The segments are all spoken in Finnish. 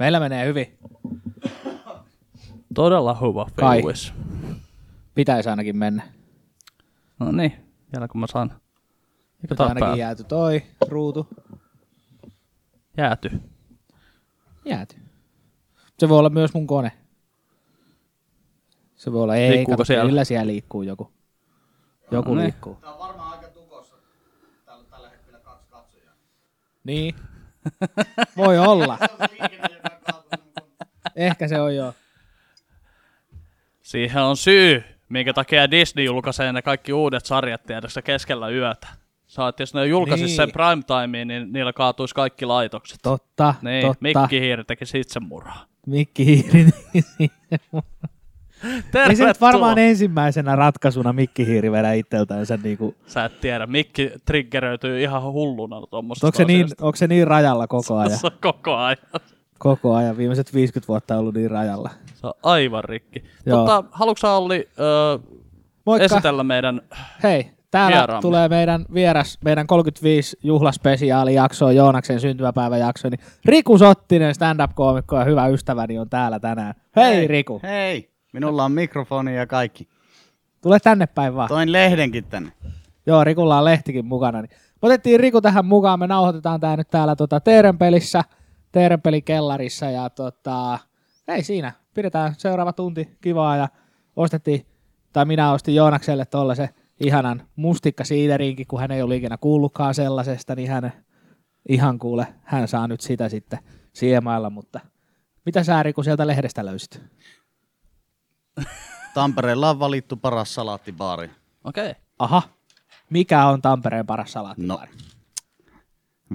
Meillä menee hyvin. Todella hyvä Kai. fiilis. Pitäisi ainakin mennä. No niin, vielä kun mä saan. Eikö Nyt tää ainakin pää- jääty toi ruutu. jääty? Jääty. Se voi olla myös mun kone. Se voi olla, ei, Liikkuuko kato, siellä? kyllä siellä liikkuu joku. Joku No niin. liikkuu. Tää on varmaan aika tukossa. Täällä on tällä hetkellä kaksi katsojaa. Niin. Voi olla. Se on se liikenne, joka kaatuu mun kon- Ehkä se on jo. Siihen on syy, minkä takia Disney julkaisee ne kaikki uudet sarjat tiedossa keskellä yötä. Saat, jos ne julkaisis Niin. sen primetimeen, niin niillä kaatuisi kaikki laitokset. Totta, niin, totta. Mikki Hiiri tekisi itsemurhaa. Mikki Hiiri. Ei se nyt varmaan ensimmäisenä ratkaisuna Mikki Hiiri vedä itseltänsä niinku, Sä et tiedä, Mikki triggeröityy ihan hulluna tuommoisesta onko se, niin, onko se niin rajalla koko ajan? Se on koko ajan. Koko ajan, viimeiset 50 vuotta on ollut niin rajalla. Se on aivan rikki. Joo. Tota, haluatko Olli ö, Moikka! esitellä meidän... Hei, täällä Vieraamme. tulee meidän vieras, meidän 35 juhlaspesiaalijakso, Joonaksen syntymäpäiväjakso. Niin Riku Sottinen, stand-up-koomikko ja hyvä ystäväni on täällä tänään. Hei, Riku, Hei, minulla on mikrofoni ja kaikki. tule tänne päin vaan. Toin lehdenkin tänne. Joo, Rikulla on lehtikin mukana. Niin. Otettiin Riku tähän mukaan, me nauhoitetaan tää nyt täällä tota, Teerenpelissä, Teerenpelin kellarissa ja tota, ei siinä, pidetään seuraava tunti kivaa ja ostettiin, tai minä ostin Joonakselle tollasen ihanan mustikka siiderinkin, kun hän ei ollut ikinä kuullutkaan sellaisesta, niin hän ihan kuule, hän saa nyt sitä sitten siemailla, mutta mitä sä Riku sieltä lehdestä löysit? Tampereella on valittu paras salaattibaari. Okei. Okay. Aha, mikä on Tampereen paras salaattibaari?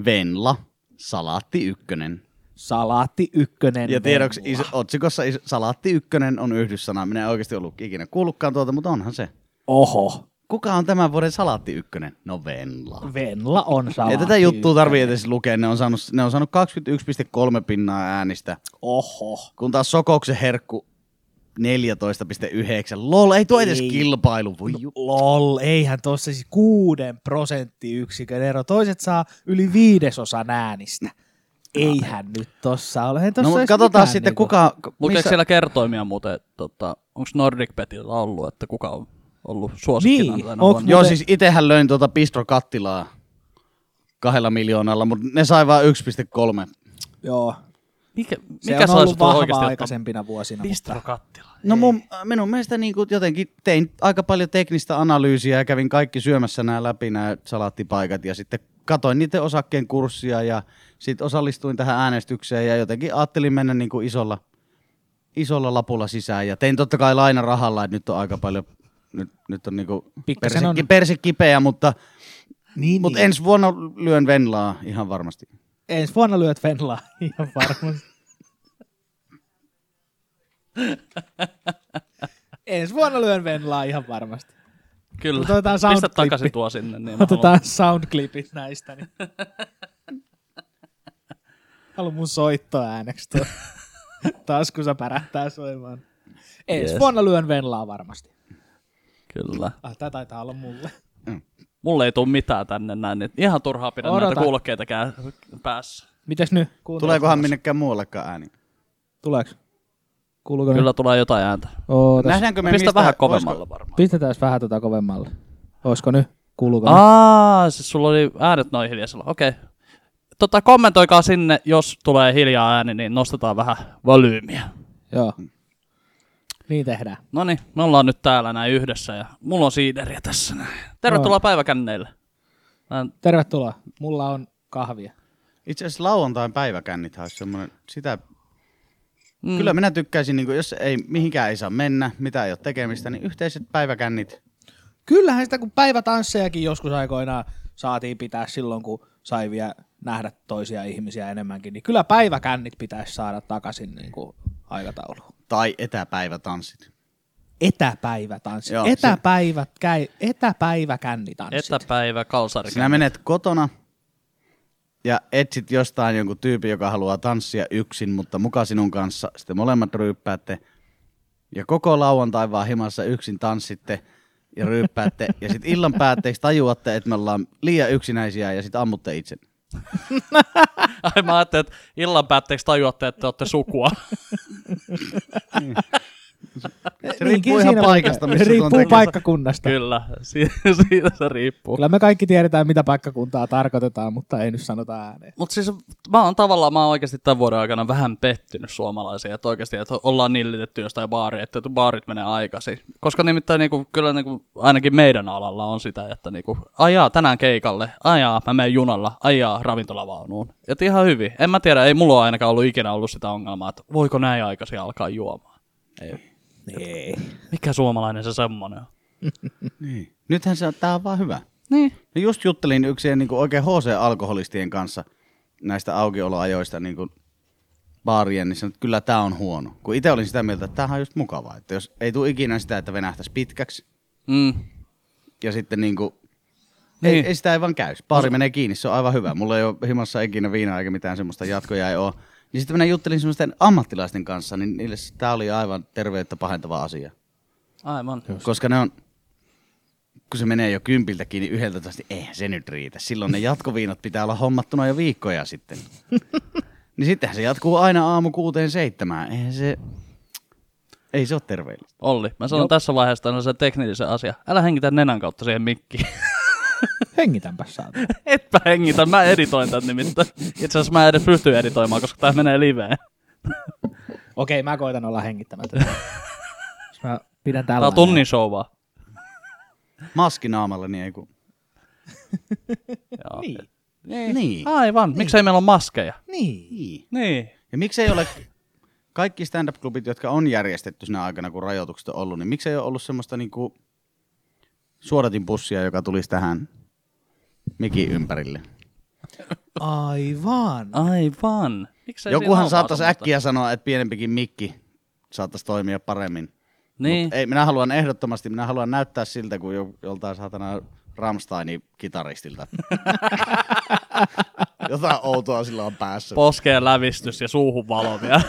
Venla, salaatti ykkönen. Salaatti ykkönen. Ja tiedoksi iso, otsikossa iso, salaatti ykkönen on yhdyssana. Minä en oikeasti ollut ikinä kuullutkaan tuota, mutta onhan se. Oho. Kuka on tämän vuoden salaatti ykkönen? No Venla. Venla on salaatti Ei tätä juttua tarvii edes lukea. Ne on saanut, ne on saanut 21,3 pinnaa äänistä. Oho. Kun taas Sokoksen herkku 14,9. Lol, ei tuo edes Ei. kilpailu. Voi ju- Lol, eihän tuossa siis kuuden prosenttiyksikön ero. Toiset saa yli viidesosan äänistä. Eihän nyt tossa ole. Eihän No tossa mutta edes katsotaan sitten niinku. kuka... Lukeeko Missä... siellä kertoimia muuten, tota, onko Nordic Petillä ollut, että kuka on ollut suosikkina Niin, tänä vuonna? Joo, Muuten- siis itehän löin tuota Pistro-kattilaa kahdella miljoonalla, mutta ne sai vaan 1,3. Joo. Mikä, Se mikä on ollut vahva oikeasti ottaa aikaisempina vuosina. mutta- Bistrokattila? No mun, minun mielestä niin kuin jotenkin tein aika paljon teknistä analyysiä ja kävin kaikki syömässä nämä läpi nämä salaattipaikat ja sitten katoin niiden osakkeen kurssia ja sitten osallistuin tähän äänestykseen ja jotenkin ajattelin mennä niin kuin isolla, isolla lapulla sisään ja tein totta kai lainarahalla, että nyt on aika paljon, nyt, nyt on niin kuin perse, on- perse kipeä, mutta, Niin, mutta niin. ensi vuonna lyön Venlaa ihan varmasti. Ensi vuonna lyöt Venlaa ihan varmasti. Ensi vuonna lyön Venlaa ihan varmasti. Kyllä. Mutta otetaan Pistä soundklippi. takaisin tuo sinne. Niin Otetaan soundclipit näistä. Niin. Haluan mun soittoääneksi tuo. Taskussa pärähtää soimaan. Ensi Yes. vuonna lyön Venlaa varmasti. Kyllä. Ah, tää taitaa olla mulle. Mulle ei tuu mitään tänne näin, niin ihan turhaa pidä Odota. näitä kuulokkeita kää- päässä. Mites nyt? Kuuntelet Tuleekohan minnekään muuallekaan ääni? Tuleeko? Kuuluuko Kyllä nyt? tulee jotain ääntä. Ootas. Nähdäänkö me Pistä mistä, vähän olisiko- kovemmalla varmaan. Pistetään vähän tota kovemmalle. Oisko nyt? Kuuluuko nyt? Aa, siis sulla oli äänet noin hiljaisella. Okei. Tota, kommentoikaa sinne, jos tulee hiljaa ääni, niin nostetaan vähän volyymiä. Joo. Niin tehdään. No niin, me ollaan nyt täällä näin yhdessä ja mulla on siideriä tässä näin. Tervetuloa Joo. päiväkänneille. Mä Tervetuloa. Mulla on kahvia. Itse asiassa lauantain päiväkännit olisi semmoinen, sitä Mm. Kyllä minä tykkäisin, niin kuin, jos ei, mihinkään ei saa mennä, mitä ei ole tekemistä, niin yhteiset päiväkännit. Kyllähän sitä, kun päivätanssejakin joskus aikoinaan saatiin pitää silloin, kun sai vielä nähdä toisia ihmisiä enemmänkin, niin kyllä päiväkännit pitäisi saada takaisin niin kuin aikatauluun. Tai etäpäivätanssit. Etäpäivätanssit. Joo, Etäpäivät, käy, etäpäiväkännitanssit. Etäpäivä kalsari. Sinä menet kotona ja etsit jostain jonkun tyypin, joka haluaa tanssia yksin, mutta muka sinun kanssa. Sitten molemmat ryyppäätte ja koko lauantai vaan himassa yksin tanssitte ja ryyppäätte. ja sitten illan päätteeksi tajuatte, että me ollaan liian yksinäisiä ja sitten ammutte itse. Ai mä ajattelin, että illan päätteeksi tajuatte, että te olette sukua. Se riippuu ihan paikasta, on- missä Riippuu tekee. paikkakunnasta. Kyllä, si- siitä se riippuu. Kyllä me kaikki tiedetään, mitä paikkakuntaa tarkoitetaan, mutta ei nyt sanota ääneen. Mutta siis mä oon tavallaan, mä oon oikeasti tämän vuoden aikana vähän pettynyt suomalaisiin, että oikeasti, että ollaan nillitetty jostain baaria, että baarit menee aikaisin. Koska nimittäin niinku, kyllä niinku, ainakin meidän alalla on sitä, että niinku, ajaa tänään keikalle, ajaa, mä menen junalla, ajaa ravintolavaunuun. Että ihan hyvin. En mä tiedä, ei mulla ole ainakaan ollut ikinä ollut sitä ongelmaa, että voiko näin aikaisin alkaa juomaan. Ei. Ei. Mikä suomalainen se semmonen on? Niin. Nythän se on, tää on vaan hyvä. Niin. No just juttelin yksien niin oikein HC-alkoholistien kanssa näistä aukioloajoista niin kuin baarien, niin sanoin, että kyllä tämä on huono. Kun itse olin sitä mieltä, että tämähän on just mukavaa. Että jos ei tule ikinä sitä, että venähtäisi pitkäksi, Mm. ja sitten niin kuin, Niin. ei, ei, sitä ei vaan käy. Baari menee kiinni, se on aivan hyvä. Mulla ei ole himassa ikinä viinaa eikä mitään semmoista jatkoja ei ole. Niin sitten minä juttelin semmoisten ammattilaisten kanssa, niin niille tämä oli aivan terveyttä pahentava asia. Aivan. Koska ne on, kun se menee jo kympiltä kiinni yhdeltä asti, eihän se nyt riitä. Silloin ne jatkoviinot pitää olla hommattuna jo viikkoja sitten. niin sittenhän se jatkuu aina aamu kuuteen seitsemään. Eihän se, ei se ole terveellistä. Olli, mä sanon tässä vaiheessa aina se teknillisen asia. Älä hengitä nenän kautta siihen mikkiin. Hengitänpäs saat. Etpä hengitä, mä editoin tän nimittäin. Itse asiassa mä en edes pysty editoimaan, koska tää menee liveen. Okei, mä koitan olla hengittämätön. Jos mä pidän Tää tällä. on tunnin show vaan. Maski naamalla, niin ei kun... Joo. Niin. Niin. Niin. Aivan, miksei meillä ole maskeja? Niin. niin. Niin. Ja miksei ole kaikki stand-up-klubit, jotka on järjestetty sinä aikana, kun rajoitukset on ollut, niin miksei ole ollut semmoista niinku suodatinpussia, joka tulisi tähän mikin ympärille? Aivan. Aivan. Miksei Jokuhan saattaisi äkkiä sanoa, että pienempikin mikki saattaisi toimia paremmin. Niin. Mut ei, minä haluan ehdottomasti, minä haluan näyttää siltä kuin jo, joltain saatana Rammsteinin kitaristilta. Jotain outoa sillä on päässä. Poskeen lävistys ja suuhun valo vielä.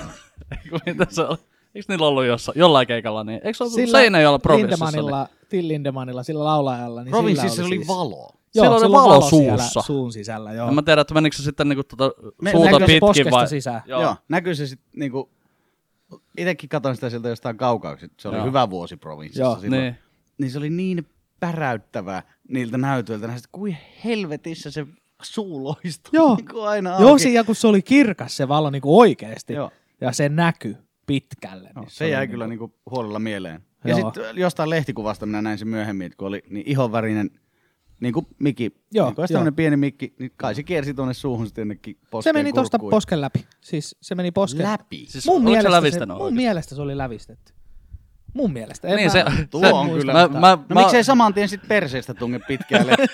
Mitä se on? Eikö niillä ollut jossain, jollain keikalla niin? Eikö se ollut Seinäjoella Provinssissa? Niin? Lindemannilla, Till Lindemanilla, sillä laulajalla. Niin Provinssissa sillä oli siis- valo. Joo, Sillä oli sillä valo siellä suussa. Suun sisällä, joo. En mä tiedä, että menikö se sitten niinku tota Me- suuta pitkin poskesta vai... sisään? Joo. Joo, näkyy se sitten niinku, itekin katsoin sitä sieltä jostain kaukaa, se oli Joo. hyvä vuosi provinssissa Joo, silloin. Niin. Niin se oli niin päräyttävää niiltä näytöiltä, näistä, kuin helvetissä se suu loistuu Joo. niin kuin aina auki. Joo, siinä kun se oli kirkas se valo niinku oikeesti. Joo. Ja se näky pitkälle. Joo, niin se jäi oli kyllä niinku- niinku huolella mieleen. Ja sitten jostain lehtikuvasta minä näin sen myöhemmin, että kun oli niin ihonvärinen, niin kuin mikki, Joo, niin kuin joo. pieni mikki, niin kai se kiersi tuonne suuhun sitten jonnekin Se meni tuosta posken läpi. Siis se meni posken läpi. Siis mun se mielestä, se, lävistänyt mun mielestä se oli lävistetty. Mun mielestä. En Niin mä- se, Tuo se, on kyllä- Mä, mä, No mä, miksei saman tien sitten perseestä tunge pitkälle?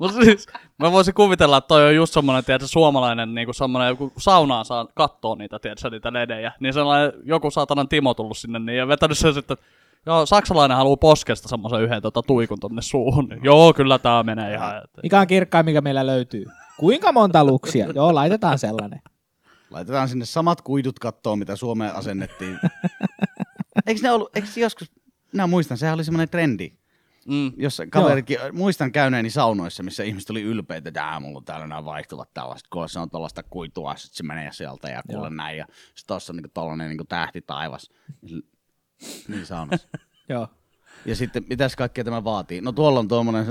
Mut siis, mä voisin kuvitella, että toi on just semmonen, tiedätkö, suomalainen niinku semmonen, joku saunaan saa kattoo niitä, tiedätkö, niitä ledejä. Niin sellainen joku saatanan Timo tullut sinne niin, ja vetänyt sen sitten, että joo, saksalainen haluaa poskesta semmoisen yhden tota, tuikun tonne suuhun. Niin, joo, kyllä tää menee ihan. Että. Mikä on kirkkain, mikä meillä löytyy? Kuinka monta luksia? Joo, laitetaan sellainen. Laitetaan sinne samat kuidut kattoon, mitä Suomeen asennettiin. eikö ne ollut, eikö joskus, minä muistan, sehän oli semmoinen trendi, Mm. jossa kaveritkin, muistan käyneeni saunoissa, missä ihmiset oli ylpeitä, että "Ää, mulla on täällä nämä vaihtuvat tällaiset, kun se on tuollaista kuitua, sit se menee sieltä ja kuule Joo. näin, ja sit tossa on niinku tollanen niinku tähti taivas. Niin saunassa. Joo. Ja sitten mitäs kaikkea tämä vaatii? No tuolla on tuommoinen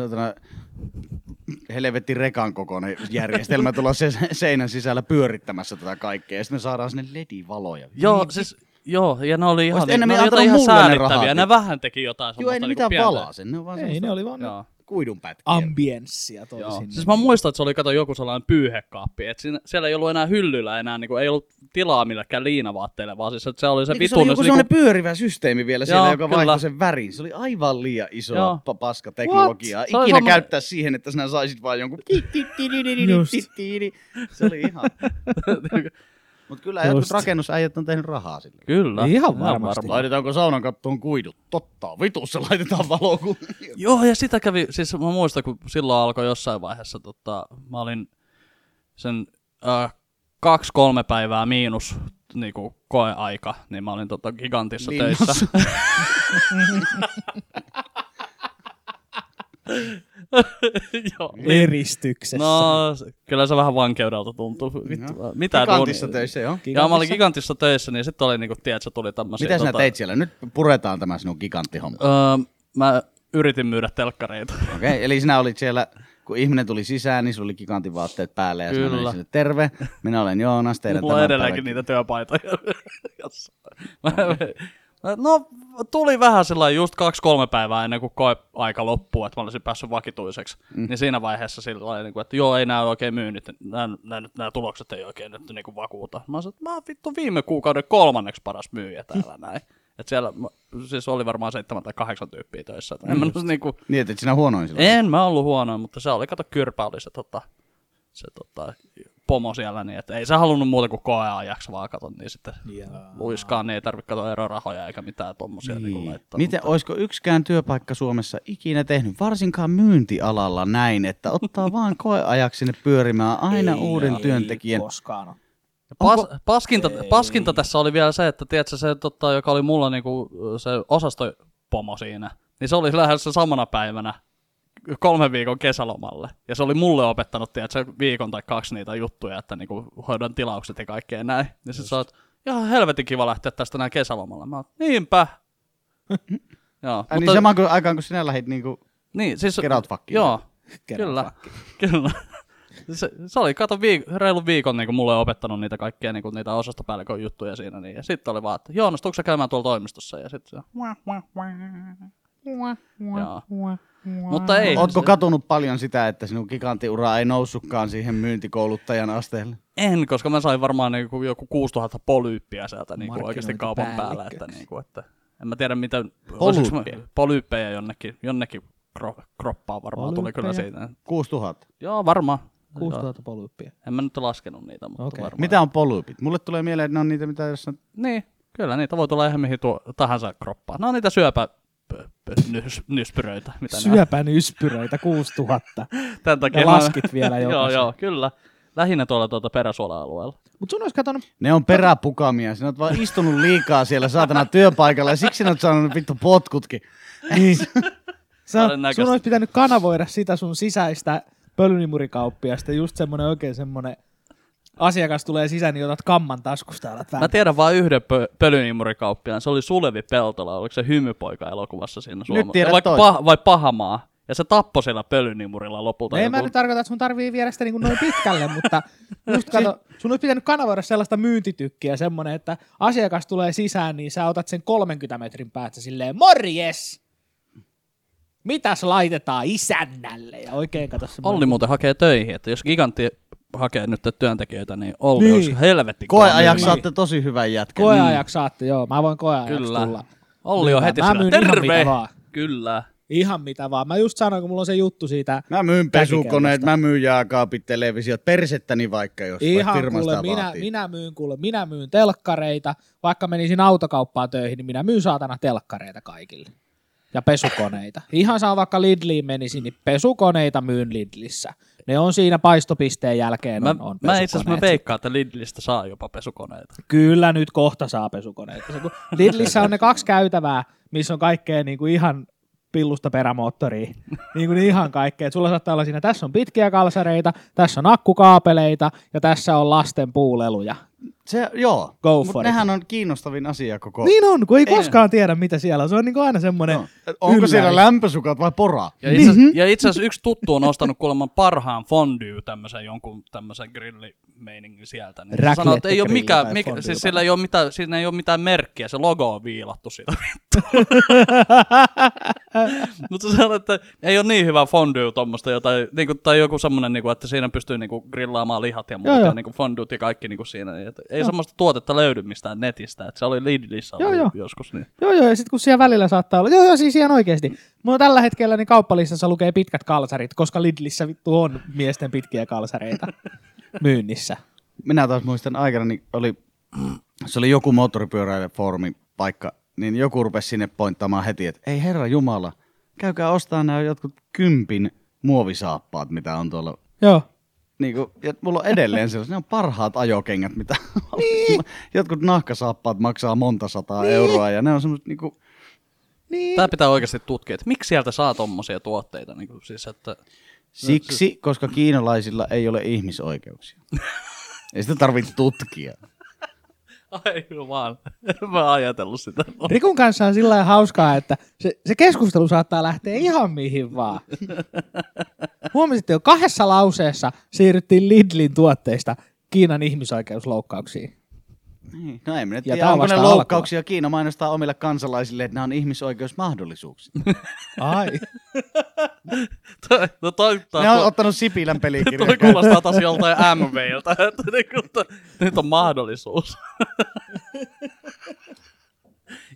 helvetti rekan kokoinen järjestelmä tuolla se, seinän sisällä pyörittämässä tätä kaikkea. Ja sitten me saadaan sinne ledivaloja. Joo, siis, joo, ja ne oli ihan, ne ennemmin oli jotain ihan ne säälittäviä. Ne niin- vähän teki jotain Joo, semmoista ei ne niinku mitään pientä. valaa sen, ne on vaan Ei, ne oli vaan Joo. kuidun pätkiä. ambienssia toi Joo. sinne. Siis mä muistan, että se oli kato joku sellainen pyyhekaappi, että siinä, siellä ei ollut enää hyllyllä enää, niin kuin, ei ollut tilaa millekään liinavaatteille, vaan siis että se oli se Niin, kun se vitun... oli joku niinku- semmoinen pyörivä systeemi vielä siellä, Joo, joka kyllä. vaihtoi sen värin. Se oli aivan liian iso Joo. pa- paskateknologiaa. Se oli Ikinä semmoinen- käyttää siihen, että sinä saisit vaan jonkun... Se oli ihan... Mutta kyllä Just. jotkut rakennusäijät on tehnyt rahaa sillä. Kyllä. Ihan varmasti. Laitetaanko saunan kattoon kuidut? Totta, vitussa laitetaan valo. Kun... Joo, ja sitä kävi, siis mä muistan, kun silloin alkoi jossain vaiheessa, tota, mä olin sen äh, kaksi-kolme päivää miinus niinku, koeaika, niin mä olin tota, gigantissa Linnassa. töissä. Joo. Eristyksessä. No, se- kyllä se vähän vankeudelta tuntuu. Vittu, mitä Gigantissa duunia- töissä, joo. Joo, mä olin gigantissa töissä, niin sitten oli niinku, tiedätkö, tuli tämmöisiä... Mitä sinä teit siellä? Nyt puretaan tämä sinun giganttihomma. Öö, mä yritin myydä telkkareita. Okei, okay, eli sinä olit siellä, kun ihminen tuli sisään, niin sulla oli gigantin vaatteet päälle ja Kyllä. menin sinne, terve, minä olen Joonas, teidän Mulla on edelleenkin päivän- niitä työpaitoja. Mä- no, tuli vähän sillä just kaksi-kolme päivää ennen kuin koe-aika loppuu, että mä olisin päässyt vakituiseksi. Mm. Niin siinä vaiheessa sillä niin kuin, että joo, ei nämä oikein myynnit, nämä, nämä, nämä tulokset ei oikein nyt niin kuin vakuuta. Mä sanoin, että mä oon vittu viime kuukauden kolmanneksi paras myyjä täällä näin. Että siellä siis oli varmaan seitsemän tai kahdeksan tyyppiä töissä. En, mä, nyt niinku, Niin, että et sinä huonoin silloin. en mä ollut huono, mutta se oli, kato, kyrpä oli se, tota, se tota, pomo siellä, niin että ei se halunnut muuta kuin koeajaksi vaan kato, niin sitten luiskaan, niin ei tarvitse katsoa erorahoja eikä mitään tommosia niin. Niin laittaa. Miten, olisiko yksikään työpaikka Suomessa ikinä tehnyt, varsinkaan myyntialalla näin, että ottaa vaan koeajaksi sinne pyörimään aina uuden työntekijän. Koskaan ole. Ja Pas, paskinta, paskinta tässä oli vielä se, että tiedätkö, se, tota, joka oli mulla niinku, se osastopomo siinä, niin se oli lähdössä samana päivänä kolmen viikon kesälomalle. Ja se oli mulle opettanut, tiedätkö, viikon tai kaksi niitä juttuja, että niinku, hoidan tilaukset ja kaikkea näin. Ja sit sä oot, ihan helvetin kiva lähteä tästä näin kesälomalle. Mä oon, niinpä. Joo, Ai niin samaan kuin aikaan, kun sinä lähdit niinku, niin, siis, Get out fucking. Joo, Get out kyllä, kyllä. Se, se oli, kato, viik- reilun viikon niin mulle opettanut niitä kaikkia niin niitä osastopäällikön juttuja siinä. Niin, ja sitten oli vaan, että Joonas, tuutko sä käymään tuolla toimistossa? Ja sitten se, Mutta ei. Ootko katunut paljon sitä, että sinun gigantiura ei noussutkaan siihen myyntikouluttajan asteelle? En, koska mä sain varmaan niin kuin joku 6000 polyyppiä sieltä niin kuin oikeasti kaupan päällä. Että, niin kuin, että, en mä tiedä, mitä... Mä- Polyyppejä jonnekin, jonnekin kro, kroppaan varmaan tuli kyllä Polyyppejä? siitä. 6000. Joo, varmaan. 6000 polyyppiä. En mä nyt ole laskenut niitä, mutta Okei. varmaan. Mitä on polyypit? Mulle tulee mieleen, että ne on niitä, mitä jossain... Niin, kyllä niitä voi tulla ihan mihin tuo, tahansa kroppaan. Ne on niitä syöpä nys, nyspyröitä. Mitä. Syöpänyspyröitä 6000. Tän takia Ja mä- laskit vielä Joo, jokaisen. joo, kyllä. Lähinnä tuolla tuota peräsuola-alueella. Mut sun olisi katsonut, Ne on peräpukamia. Sinä oot vaan istunut liikaa siellä saatana työpaikalla ja siksi sinä oot saanut vittu potkutkin. niin, sä, sun olisi pitänyt kanavoida sitä sun sisäistä pölynimurikauppiasta, just semmonen oikein semmonen asiakas tulee sisään, niin otat kamman taskusta ja alat Mä tiedän vain yhden pö- pölynimurikauppiaan. Se oli Sulevi Peltola. Oliko se hymypoika elokuvassa siinä Suomessa? vai, pah- vai Pahamaa? Ja se tappoi sillä pölynimurilla lopulta. Ei mä nyt tarkoita, että sun tarvii viedä sitä niin noin pitkälle, mutta just kato, sun olisi pitänyt kanavoida sellaista myyntitykkiä, semmonen, että asiakas tulee sisään, niin sä otat sen 30 metrin päästä silleen, morjes! Mitäs laitetaan isännälle? Ja oikein kato semmonen. Olli muuten hakee töihin, että jos gigantti hakee nyt työntekijöitä, niin Olli Niin. olisi helvetti kova Koeajaksi saatte tosi hyvän jätkän. Koeajaksi saatte, joo. Mä voin koeajaksi Kyllä. tulla. Olli on heti sillä, terve! mitä vaan. Kyllä. Ihan mitä vaan. Mä just sanoin, kun mulla on se juttu siitä. Mä myyn pesukoneet, mä myyn jääkaapit, televisiot, persettäni vaikka, jos Ihan vaikka firma kuule, minä, vaatii. minä myyn kuule, minä myyn telkkareita. Vaikka menisin autokauppaan töihin, niin minä myyn saatana telkkareita kaikille. Ja pesukoneita. Ihan saa vaikka Lidliin menisin, niin pesukoneita myyn Lidlissä. Ne on siinä paistopisteen jälkeen Mä, on, on mä itse asiassa mä veikkaan, että Lidlistä saa jopa pesukoneita. Kyllä nyt kohta saa pesukoneita. Se, kun Lidlissä on ne kaksi käytävää, missä on kaikkea niin kuin ihan pillusta perämoottoriin. Niin kuin ihan kaikkea. Et sulla saattaa olla siinä, tässä on pitkiä kalsareita, tässä on akkukaapeleita ja tässä on lasten puuleluja. Se, joo, Go mutta for it. nehän on kiinnostavin asia koko... Niin on, kun ei, Ei. koskaan tiedä, mitä siellä on. Se on niin kuin aina semmoinen No. Onko ylläri. siellä lämpösukat vai pora? Ja itse, mm-hmm. ja itse asiassa yksi tuttu on ostanut kuulemma parhaan fondue tämmöisen jonkun tämmöisen grillimeiningin sieltä. Niin Raclette sanoo, että ei ole tai mikä, fondue siis sillä ei ole mitään, siinä ei ole mitään merkkiä, se logo on viilattu siitä. Mutta se sanoo, että ei ole niin hyvä fondue tuommoista, jotain, niinku, tai joku semmoinen, niinku, että siinä pystyy niinku, grillaamaan lihat ja muuta, Joo, ja niinku, fonduet ja kaikki niinku siinä. Niin, että ei semmoista tuotetta löydy mistään netistä, että se oli Lidlissä Joo, joo. joskus. Niin. Joo, joo, ja sitten kun siellä välillä saattaa olla, joo, joo, siis ihan oikeasti. Mulla tällä hetkellä niin kauppalistassa lukee pitkät kalsarit, koska Lidlissä vittu on miesten pitkiä kalsareita myynnissä. Minä taas muistan aikana, niin oli, se oli joku moottoripyöräilyfoorumi paikka, niin joku rupesi sinne pointtaamaan heti, että ei herra Jumala, käykää ostaa nämä jotkut kympin muovisaappaat, mitä on tuolla. Joo. Niin kuin, ja mulla on edelleen sellaiset, ne on parhaat ajokengät, mitä niin. Jotkut nahkasaappaat maksaa monta sataa niin. euroa ja ne on semmoiset niin kuin, Niin. Tää pitää oikeasti tutkia, että miksi sieltä saa tommosia tuotteita. Niin kuin siis, että... Siksi, koska kiinalaisilla ei ole ihmisoikeuksia. ei sitä tarvitse tutkia. Ai vaan, en mä ajatellut sitä. Rikun kanssa on sillä hauskaa, että se, se keskustelu saattaa lähteä ihan mihin vaan. Huomasitte jo kahdessa lauseessa siirryttiin Lidlin tuotteista Kiinan ihmisoikeusloukkauksiin. Niin. No ei minä Ja tiedä, onko ne alkua. loukkauksia. Kiina mainostaa omille kansalaisille, että nämä on ihmisoikeusmahdollisuuksia. Ai. no toi, toi, ne on toi, ottanut Sipilän toi pelikirjan. kuulostaa taas joltain MVltä, että niinku, to- nyt on mahdollisuus.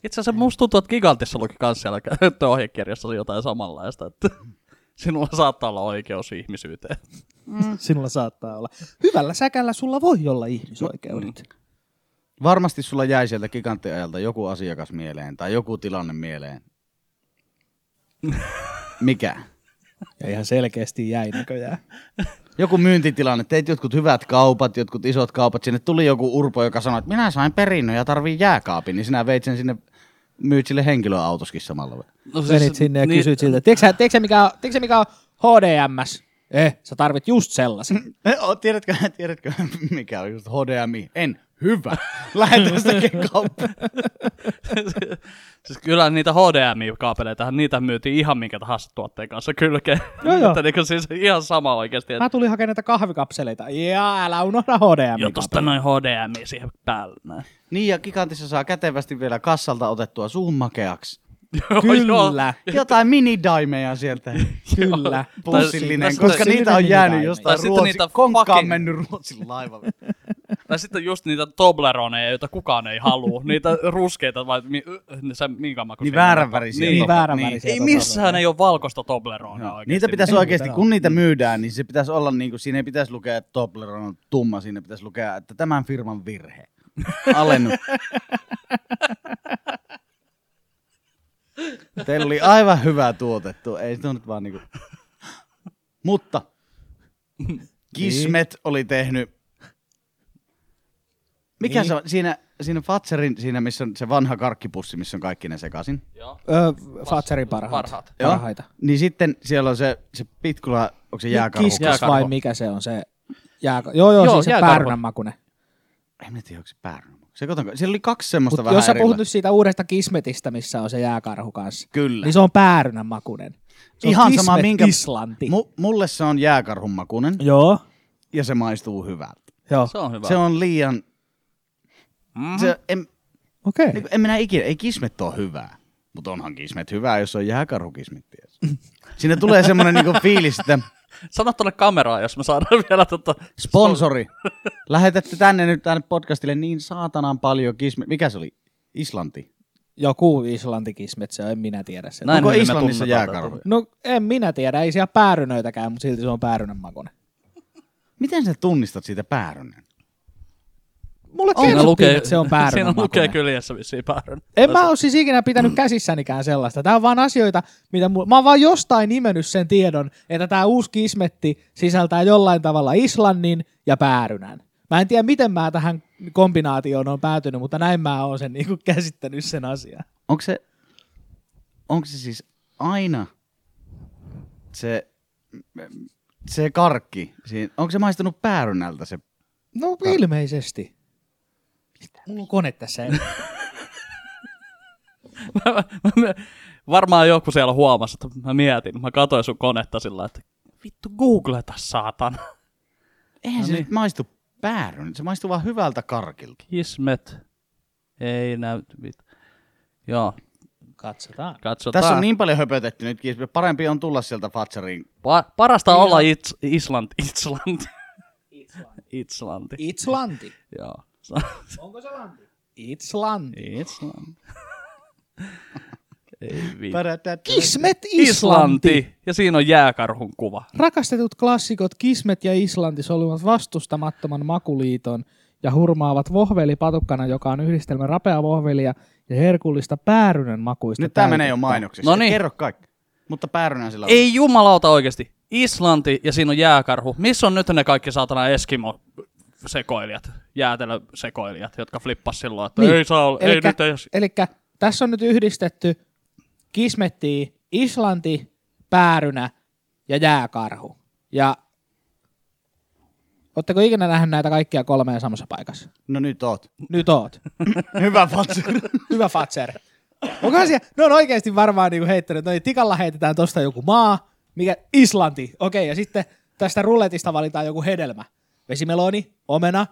Itse asiassa musta tuntuu, että Gigantissa luki kans siellä käyttöohjekirjassa jotain samanlaista, että sinulla saattaa olla oikeus ihmisyyteen. Sinulla saattaa olla. Hyvällä säkällä sulla voi olla ihmisoikeudet. Varmasti sulla jäi sieltä giganttiajalta joku asiakas mieleen tai joku tilanne mieleen. Mikä? Ja ihan selkeästi jäi näköjään. Joku myyntitilanne, teit jotkut hyvät kaupat, jotkut isot kaupat, sinne tuli joku urpo, joka sanoi, että minä sain perinnön ja tarviin jääkaapin, niin sinä veit sen sinne, myyt sille henkilöautoskin samalla. No, Menit sinne ja kysyit siltä, tiedätkö, tiedätkö, mikä, on- tiedätkö mikä on HDMS? Eh, sä tarvit just sellaisen. Eh, tiedätkö, tiedätkö, mikä on just HDMI? En. Hyvä. Lähetään sitä kauppaan. siis kyllä niitä HDMI-kaapeleita, niitä myytiin ihan minkä tahansa tuotteen kanssa kylkeen. Joo, joo. Että niinku siis ihan sama oikeasti. Että Mä tulin hakemaan näitä kahvikapseleita. Ja älä unohda HDMI. jo tosta noin HDMI siihen päälle. Näin. Niin, ja gigantissa saa kätevästi vielä kassalta otettua suun makeaksi. Kyllä, Jotain minidaimeja sieltä. kyllä. Pussillinen, Tai- koska niitä on jäänyt jostain Ruotsin, fucking- mennyt Ruotsin laivalle. Tai sitten just niitä Tobleroneja, joita kukaan ei halua. niitä ruskeita, vai mi, se minkä maku Niin vääränvärisiä. Niin, Niin. vääränvärisiä. Ei missään ei ole valkoista Tobleronea oikeasti. Niitä pitäisi oikeasti, kun niitä myydään, niin se pitäisi olla niin kuin, siinä ei pitäisi lukea, että Toblerone on tumma, siinä pitäisi lukea, että tämän firman virhe. Alennut. Teillä oli aivan hyvä tuotettu, ei se on nyt vaan niinku... Mutta Kismet oli tehnyt... Mikä Niin. se on? Siinä, siinä Fatserin, siinä missä on se vanha karkkipussi, missä on kaikki ne sekaisin. Joo. Öö, Fatserin parhaat. Parhaat. Joo. Parhaita. Niin sitten siellä on se, se pitkula, onko se jääkarhu? Kiskis Jääkarhu. vai mikä se on se? Jääka... Joo, joo, Joo, siis se jääkarhu. päärynän makunen. En mä tiedä, onko se päärynä. Se katon, siellä oli kaksi semmoista Mutta vähän jos sä puhut nyt siitä uudesta Kismetistä, missä on se jääkarhu kanssa, Kyllä. niin se on päärynän makunen. Se on Ihan Kismet sama, minkä... Islanti. Mu, mulle se on jääkarhun makunen Joo. ja se maistuu hyvältä. Joo. Se on hyvä. Se on liian... Mhm. Se, en, Okei. niin, en minä ikinä, ei kismet ole hyvää. Mutta onhan kismet hyvää, jos on jääkarhukismet. Siinä tulee semmoinen niinku fiilis, että Sano tuonne kameraan, jos me saadaan vielä tota... sponsori, lähetätte tänne nyt tänne podcastille niin saatanan paljon kismet. Mikä se oli? Islanti. Joku Islantikismet, se on, en minä tiedä sitä. Näin Onko Islannissa tunnetaan jääkarhu? No en minä tiedä, ei siellä päärynöitäkään, mutta silti se on päärynän makunen. Miten sä tunnistat siitä päärynän? Mulle kerrottiin, lukee, että se on päärynän Siinä lukee makunen. kyljessä vissiin päärynä. En mä ole siis ikinä pitänyt käsissänikään sellaista. Tää on vaan asioita, mitä mulla... Mä oon vaan jostain nimennyt sen tiedon, että tää uusi kismetti sisältää jollain tavalla Islannin ja päärynän. Mä en tiedä, miten mä tähän kombinaatioon on päätynyt, mutta näin mä oon sen niinku käsittänyt sen asian. Onko se, onko se siis aina se, se karkki, onko se maistunut päärynältä se? No ilmeisesti. Mulla on kone tässä. Varmaan joku siellä huomasi, että mä mietin. Mä katsoin sun konetta sillä että vittu googleta saatan. Eihän No se niin. nyt maistu pääryn, se maistuu vaan hyvältä karkilta. Kismet. Ei näytä. Vittu. Joo, Katsotaan. katsotaan. Tässä on niin paljon höpötetty nyt, parempi on tulla sieltä Fatseriin. Pa- parasta olla Its- Islanti. Islanti. Islanti. Islanti. Joo. Onko se lanti? Islanti. Islanti. Ei vittu. Kismet Islanti. Islanti. Ja siinä on jääkarhun kuva. Rakastetut klassikot Kismet ja Islanti solivat vastustamattoman makuliiton ja hurmaavat vohvelipatukkana, joka on yhdistelmä rapea vohvelia ja herkullista päärynän makuista. Nyt tämä menee jo täytettä. mainoksessa. No niin. Kerro kaikki. Mutta päärynän sillä on. Ei jumalauta oikeesti. Islanti ja siinä on jääkarhu. Missä on nyt ne kaikki saatana Eskimo sekoilijat, jäätelösekoilijat, jotka flippas silloin, että Niin. ei saa olla, ei Elikkä, nyt ei, elikkä tässä on nyt yhdistetty Kismetti, Islanti, Päärynä ja Jääkarhu. Ja Oletteko ikinä nähnyt näitä kaikkia kolmea samassa paikassa? No nyt oot. Nyt oot. Hyvä Fatser. Hyvä Fatser. Onkohan siellä, ne on oikeasti varmaan niinku heittänyt, no tikalla heitetään tosta joku maa, mikä Islanti, okei, ja sitten tästä rulletista valitaan joku hedelmä. Vesimeloni, omena,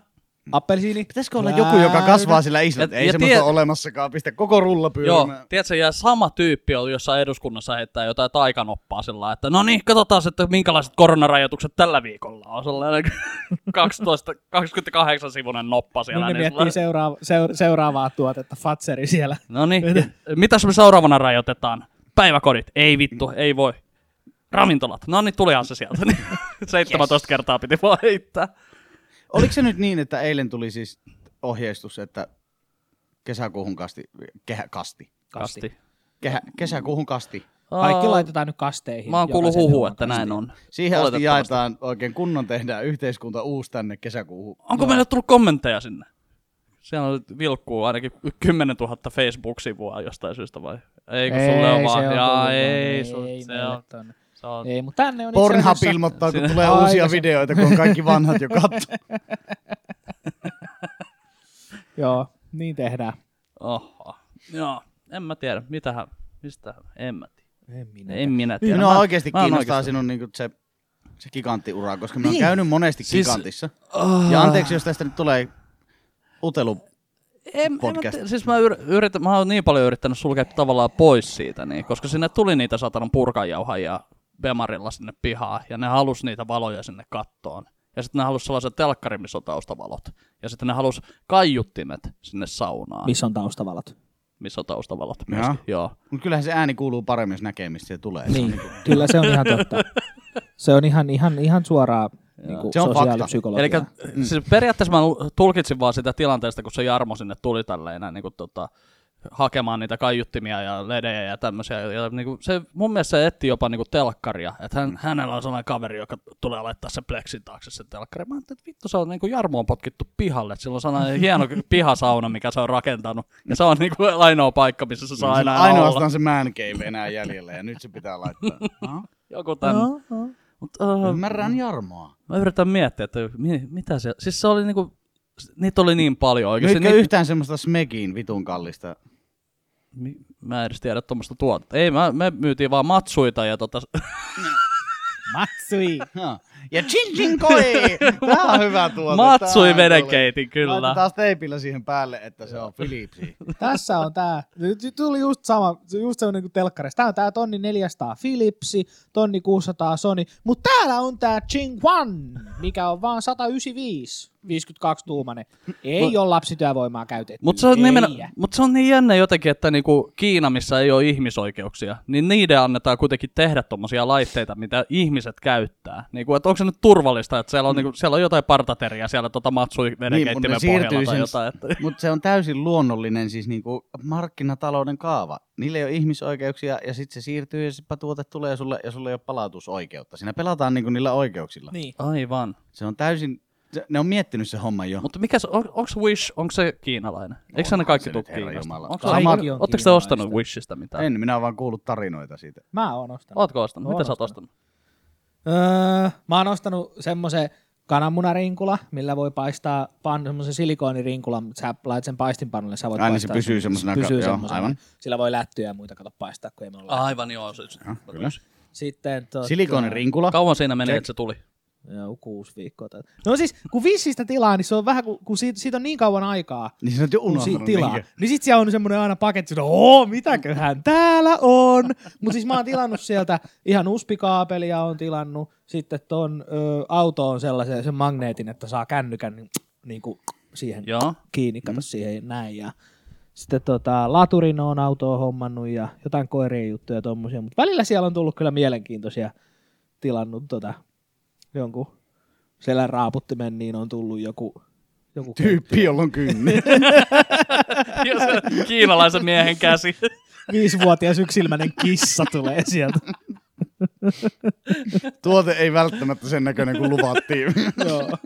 appelsiini. Pitäisikö olla joku, joka kasvaa sillä Islanti? Ja- Ei ja semmoista tie- ole olemassakaan. Pistä koko rulla Joo, pyörimään. tiedätkö, ja sama tyyppi on jossain eduskunnassa heittää jotain taikanoppaa sillä että no niin, katsotaan, että minkälaiset koronarajoitukset tällä viikolla on. Sellainen 12, 28 sivunen noppa siellä. Ne niin miettii sellainen- seuraava, seura- seuraavaa tuotetta, Fatseri siellä. No niin, mitäs me seuraavana rajoitetaan? Päiväkodit, ei vittu, ei voi. Ravintolat, no niin, tulihan se sieltä. 17 kertaa piti vaan heittää. Oliko se nyt niin, että eilen tuli siis ohjeistus, että kesäkuuhun kasti, kehä, kasti, Kasti. kehä, kesäkuuhun kasti. Kaikki Aa, laitetaan nyt kasteihin. Mä oon kuullut huhu, että näin on. Siihen asti jaetaan oikein kunnon tehdään yhteiskunta uusi tänne kesäkuuhun. Onko meille tullut kommentteja sinne? Siellä on vilkkuu ainakin 10 000 Facebook-sivua jostain syystä vai? Ei, kun sulle on vaan, se jaa, tullut ei, sun, ei, se on, tonne. Se on, Ei, mutta tänne on itse Pornhub asiassa... ilmoittaa, kun tulee Aika uusia se- videoita, kun on kaikki vanhat jo katto. Joo, niin tehdään. oho. Joo, en mä tiedä, mitähän, mistä, en mä tiedä. En minä. En minä tiedä. Minua Mä- oikeasti mä oon kiinnostaa oikeasti- sinun niin se, se giganttiura, koska mä oon käynyt monesti Siis- gigantissa. Ah. Ja anteeksi, jos tästä nyt tulee utelu. En, en mä, podcast. siis mä, yr, yritän, mä oon niin paljon yrittänyt sulkea tavallaan pois siitä, niin, koska sinne tuli niitä satanan purkanjauhajia Bemarilla sinne pihaan, ja ne halus niitä valoja sinne kattoon. Ja sitten ne halus sellaisen telkkarin, missä on taustavalot. Ja sitten ne halus kaiuttimet sinne saunaan, Missä on taustavalot? missä on taustavalot myöskin. Joo. Mutta kyllähän se ääni kuuluu paremmin, jos näkee, mistä se tulee. Se on Niin, niinku- kyllä se on ihan totta. Se on ihan, ihan, ihan suoraa niin Se on fakta. sosiaalipsykologiaa. Eli mm. siis periaatteessa mä tulkitsin vaan sitä tilanteesta, kun se Jarmo sinne tuli tälleen näin, niin kuin, tota, hakemaan niitä kaiuttimia ja ledejä ja tämmöisiä. Ja, niin kuin, se, mun mielestä se etti jopa niin kuin telkkaria. Että hän, hänellä on sellainen kaveri, joka tulee laittaa se pleksin taakse se telkkari. Mä ajattelin, että vittu se on niin kuin Jarmo on potkittu pihalle. Sillä on sellainen hieno pihasauna, mikä se on rakentanut. Ja se on niin kuin ainoa paikka, missä se saa enää olla. ainoastaan se man cave enää jäljellä ja nyt se pitää laittaa. No, Joku tän. Mut, uh, Ymmärrän Jarmoa. Mä yritän miettiä, että mi, mitä se... Siis se oli niinku... Niitä oli niin paljon oikeesti. Myytkö Niit, yhtään semmoista Smegiin vitun kallista? Mä en edes tiedä tuommoista tuotetta. Ei, mä, me myytiin vaan matsuita ja tota... Matsui. Ja, chin chin koi! Tää on hyvä tuote. Matsui kuule. kyllä. Laitetaan teipillä siihen päälle, että se on Philipsi. Tässä on tää. Nyt tuli just sama, just semmonen kuin telkkarissa. Tää on tää tonni 400 Philipsi, tonni 600 Sony, mutta täällä on tää Chingwan, mikä on vaan 195, 52 tuumanen. Ei ole lapsityövoimaa käytetty. Mutta se, on nimen, mut se on niin jännä jotenkin, että niinku Kiina, missä ei ole ihmisoikeuksia, niin niiden annetaan kuitenkin tehdä tommosia laitteita, mitä ihmiset käyttää. Niinku, että onko se nyt turvallista, että siellä on, niinku, siellä on jotain partateriaa siellä tota matsui Niin, vedenkeittimen mutta pohjalla tai sen, jotain. Että... mutta se on täysin luonnollinen siis niinku markkinatalouden kaava. Niillä ei ole ihmisoikeuksia ja sitten se siirtyy ja sitten tuote tulee sulle ja sulle ei ole palautusoikeutta. Siinä pelataan niinku niillä oikeuksilla. Niin. Aivan. Se on täysin, se, ne on miettinyt se homma jo. Mutta mikä se, on, onko Wish, onko se kiinalainen? Eikö se ne kaikki tuu Kiinasta? Oletteko te ostanut Wishistä mitään? En, minä oon vaan kuullut tarinoita siitä. Mä oon ostanut. Ootko ostanut? Oon Mitä sä oot ostanut. Öö, mä oon ostanut semmoisen kananmunarinkula, millä voi paistaa pan, semmoisen silikoonirinkulan, mutta sä laitat sen paistinpannulle, sä voit Ai niin se paistaa pysyy sen- semmosena- pysyy joo, aivan. Sillä voi lättyä ja muita kato paistaa, kun ei me olla. Aivan joo. Se, Ja, kyllä. Sitten tota, Silikoniringula. Kauan siinä meni, Check. että se tuli? Joo, kuusi viikkoa. Tai... No siis, kun vissistä tilaa, niin se on vähän, kun, kun siitä, siitä on niin kauan aikaa, Niin sä oot jo kun siitä unohtanut. tilaa. niinkö? Niin sit siellä on semmoinen aina paketti, että oo, mitäköhän täällä on. Mutta siis mä oon tilannut sieltä ihan uspikaapelia on tilannut. Sitten ton ö, auto on sellaisen sen magneetin, että saa kännykän niin, niin kuin siihen Joo. kiinni, kato mm. siihen näin. Ja sitten tota, laturin on autoa hommannut ja jotain koirien juttuja ja tommosia. Mutta välillä siellä on tullut kyllä mielenkiintoisia tilannut tota, jonkun selän raaputtimen, niin on tullut joku, joku Tyyppi, jolla on kynni. Kiinalaisen miehen käsi. viisivuotias yksilmäinen kissa tulee sieltä. Tuote ei välttämättä sen näköinen kuin luvattiin. Joo.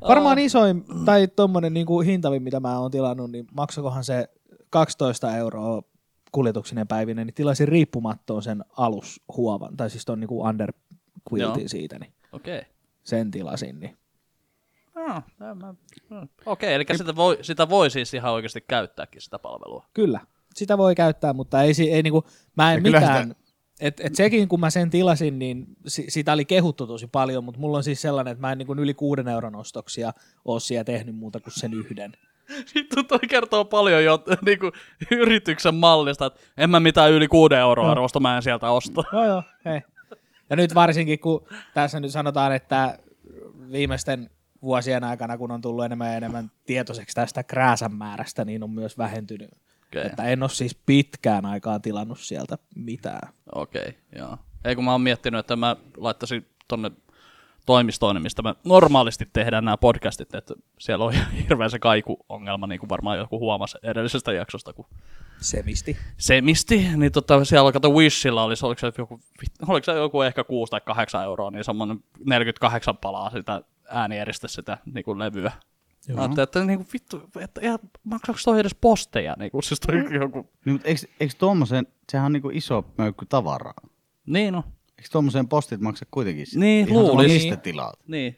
Varmaan isoin, tai tommonen niinku hintavin, mitä mä oon tilannut, niin maksakohan se 12 euroa kuljetuksineen päivinä, niin tilasin riippumattoon sen alushuovan, tai siis ton niinku Joo. siitä, niin Okei. Okay. sen tilasin. Niin. Ah, tämä- mm. Okei, eli sitä voi, sitä voi siis ihan oikeasti käyttääkin sitä palvelua. Kyllä, sitä voi käyttää, mutta ei, ei niinku, mä en Ja mitään, sitä- et, et sekin kun mä sen tilasin, niin si- sitä oli kehuttu tosi paljon, mutta mulla on siis sellainen, että mä en niinku yli kuuden euron ostoksia ole siellä tehnyt muuta kuin sen yhden. Vittu, toi kertoo paljon jo niinku, yrityksen mallista, että en mä mitään yli kuuden euroa arvosta mä en sieltä osta. Joo joo, hei. Ja nyt varsinkin, kun tässä nyt sanotaan, että viimeisten vuosien aikana, kun on tullut enemmän ja enemmän tietoiseksi tästä krääsän määrästä, niin on myös vähentynyt. Okei. Että en ole siis pitkään aikaa tilannut sieltä mitään. Okei, joo. Ei kun mä oon miettinyt, että mä laittaisin tonne toimistoon, mistä me normaalisti tehdään nämä podcastit, että siellä on hirveän se kaiku-ongelma, niin kuin varmaan joku huomasi edellisestä jaksosta, kun Semisti. semisti, niin tota, siellä kato Wishilla olisi, oliko se joku, oliko se joku ehkä 6 tai 8 euroa, niin semmoinen 48 palaa sitä äänieristä sitä niin kuin levyä. Mä ajattelin, että niin kuin, vittu, että ihan, maksaako toi edes posteja? Niin kuin, siis toi joku... Niin, mutta eikö, eikö tuommoisen, sehän on niinku iso möykky tavaraa. Niin no, Eikö tuommoiseen postit maksa kuitenkin sitä? Niin, Ihan sama, luulis. mistä tilaat. niin.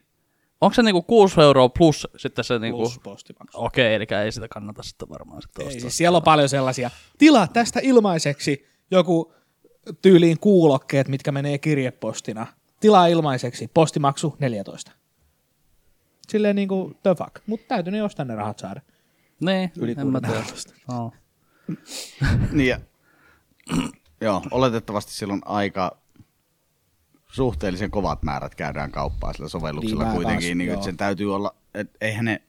Onko se niinku 6 euroa plus sitten se niinku... Plus postimaksu. Okei, eli ei sitä kannata sitten varmaan sitten Ei, ostaa. siis siellä on paljon sellaisia. Tilaa tästä ilmaiseksi joku tyyliin kuulokkeet, mitkä menee kirjepostina. Tilaa ilmaiseksi. Postimaksu 14. Silleen niinku the fuck. Mutta täytyy ne ostaa ne rahat saada. Niin, Yli en mä tiedä. No. Niin ja, joo, oletettavasti silloin aika suhteellisen kovat määrät käydään kauppaa sillä sovelluksella Niin, kuitenkin, kans, niin, että sen täytyy olla, että eihän ne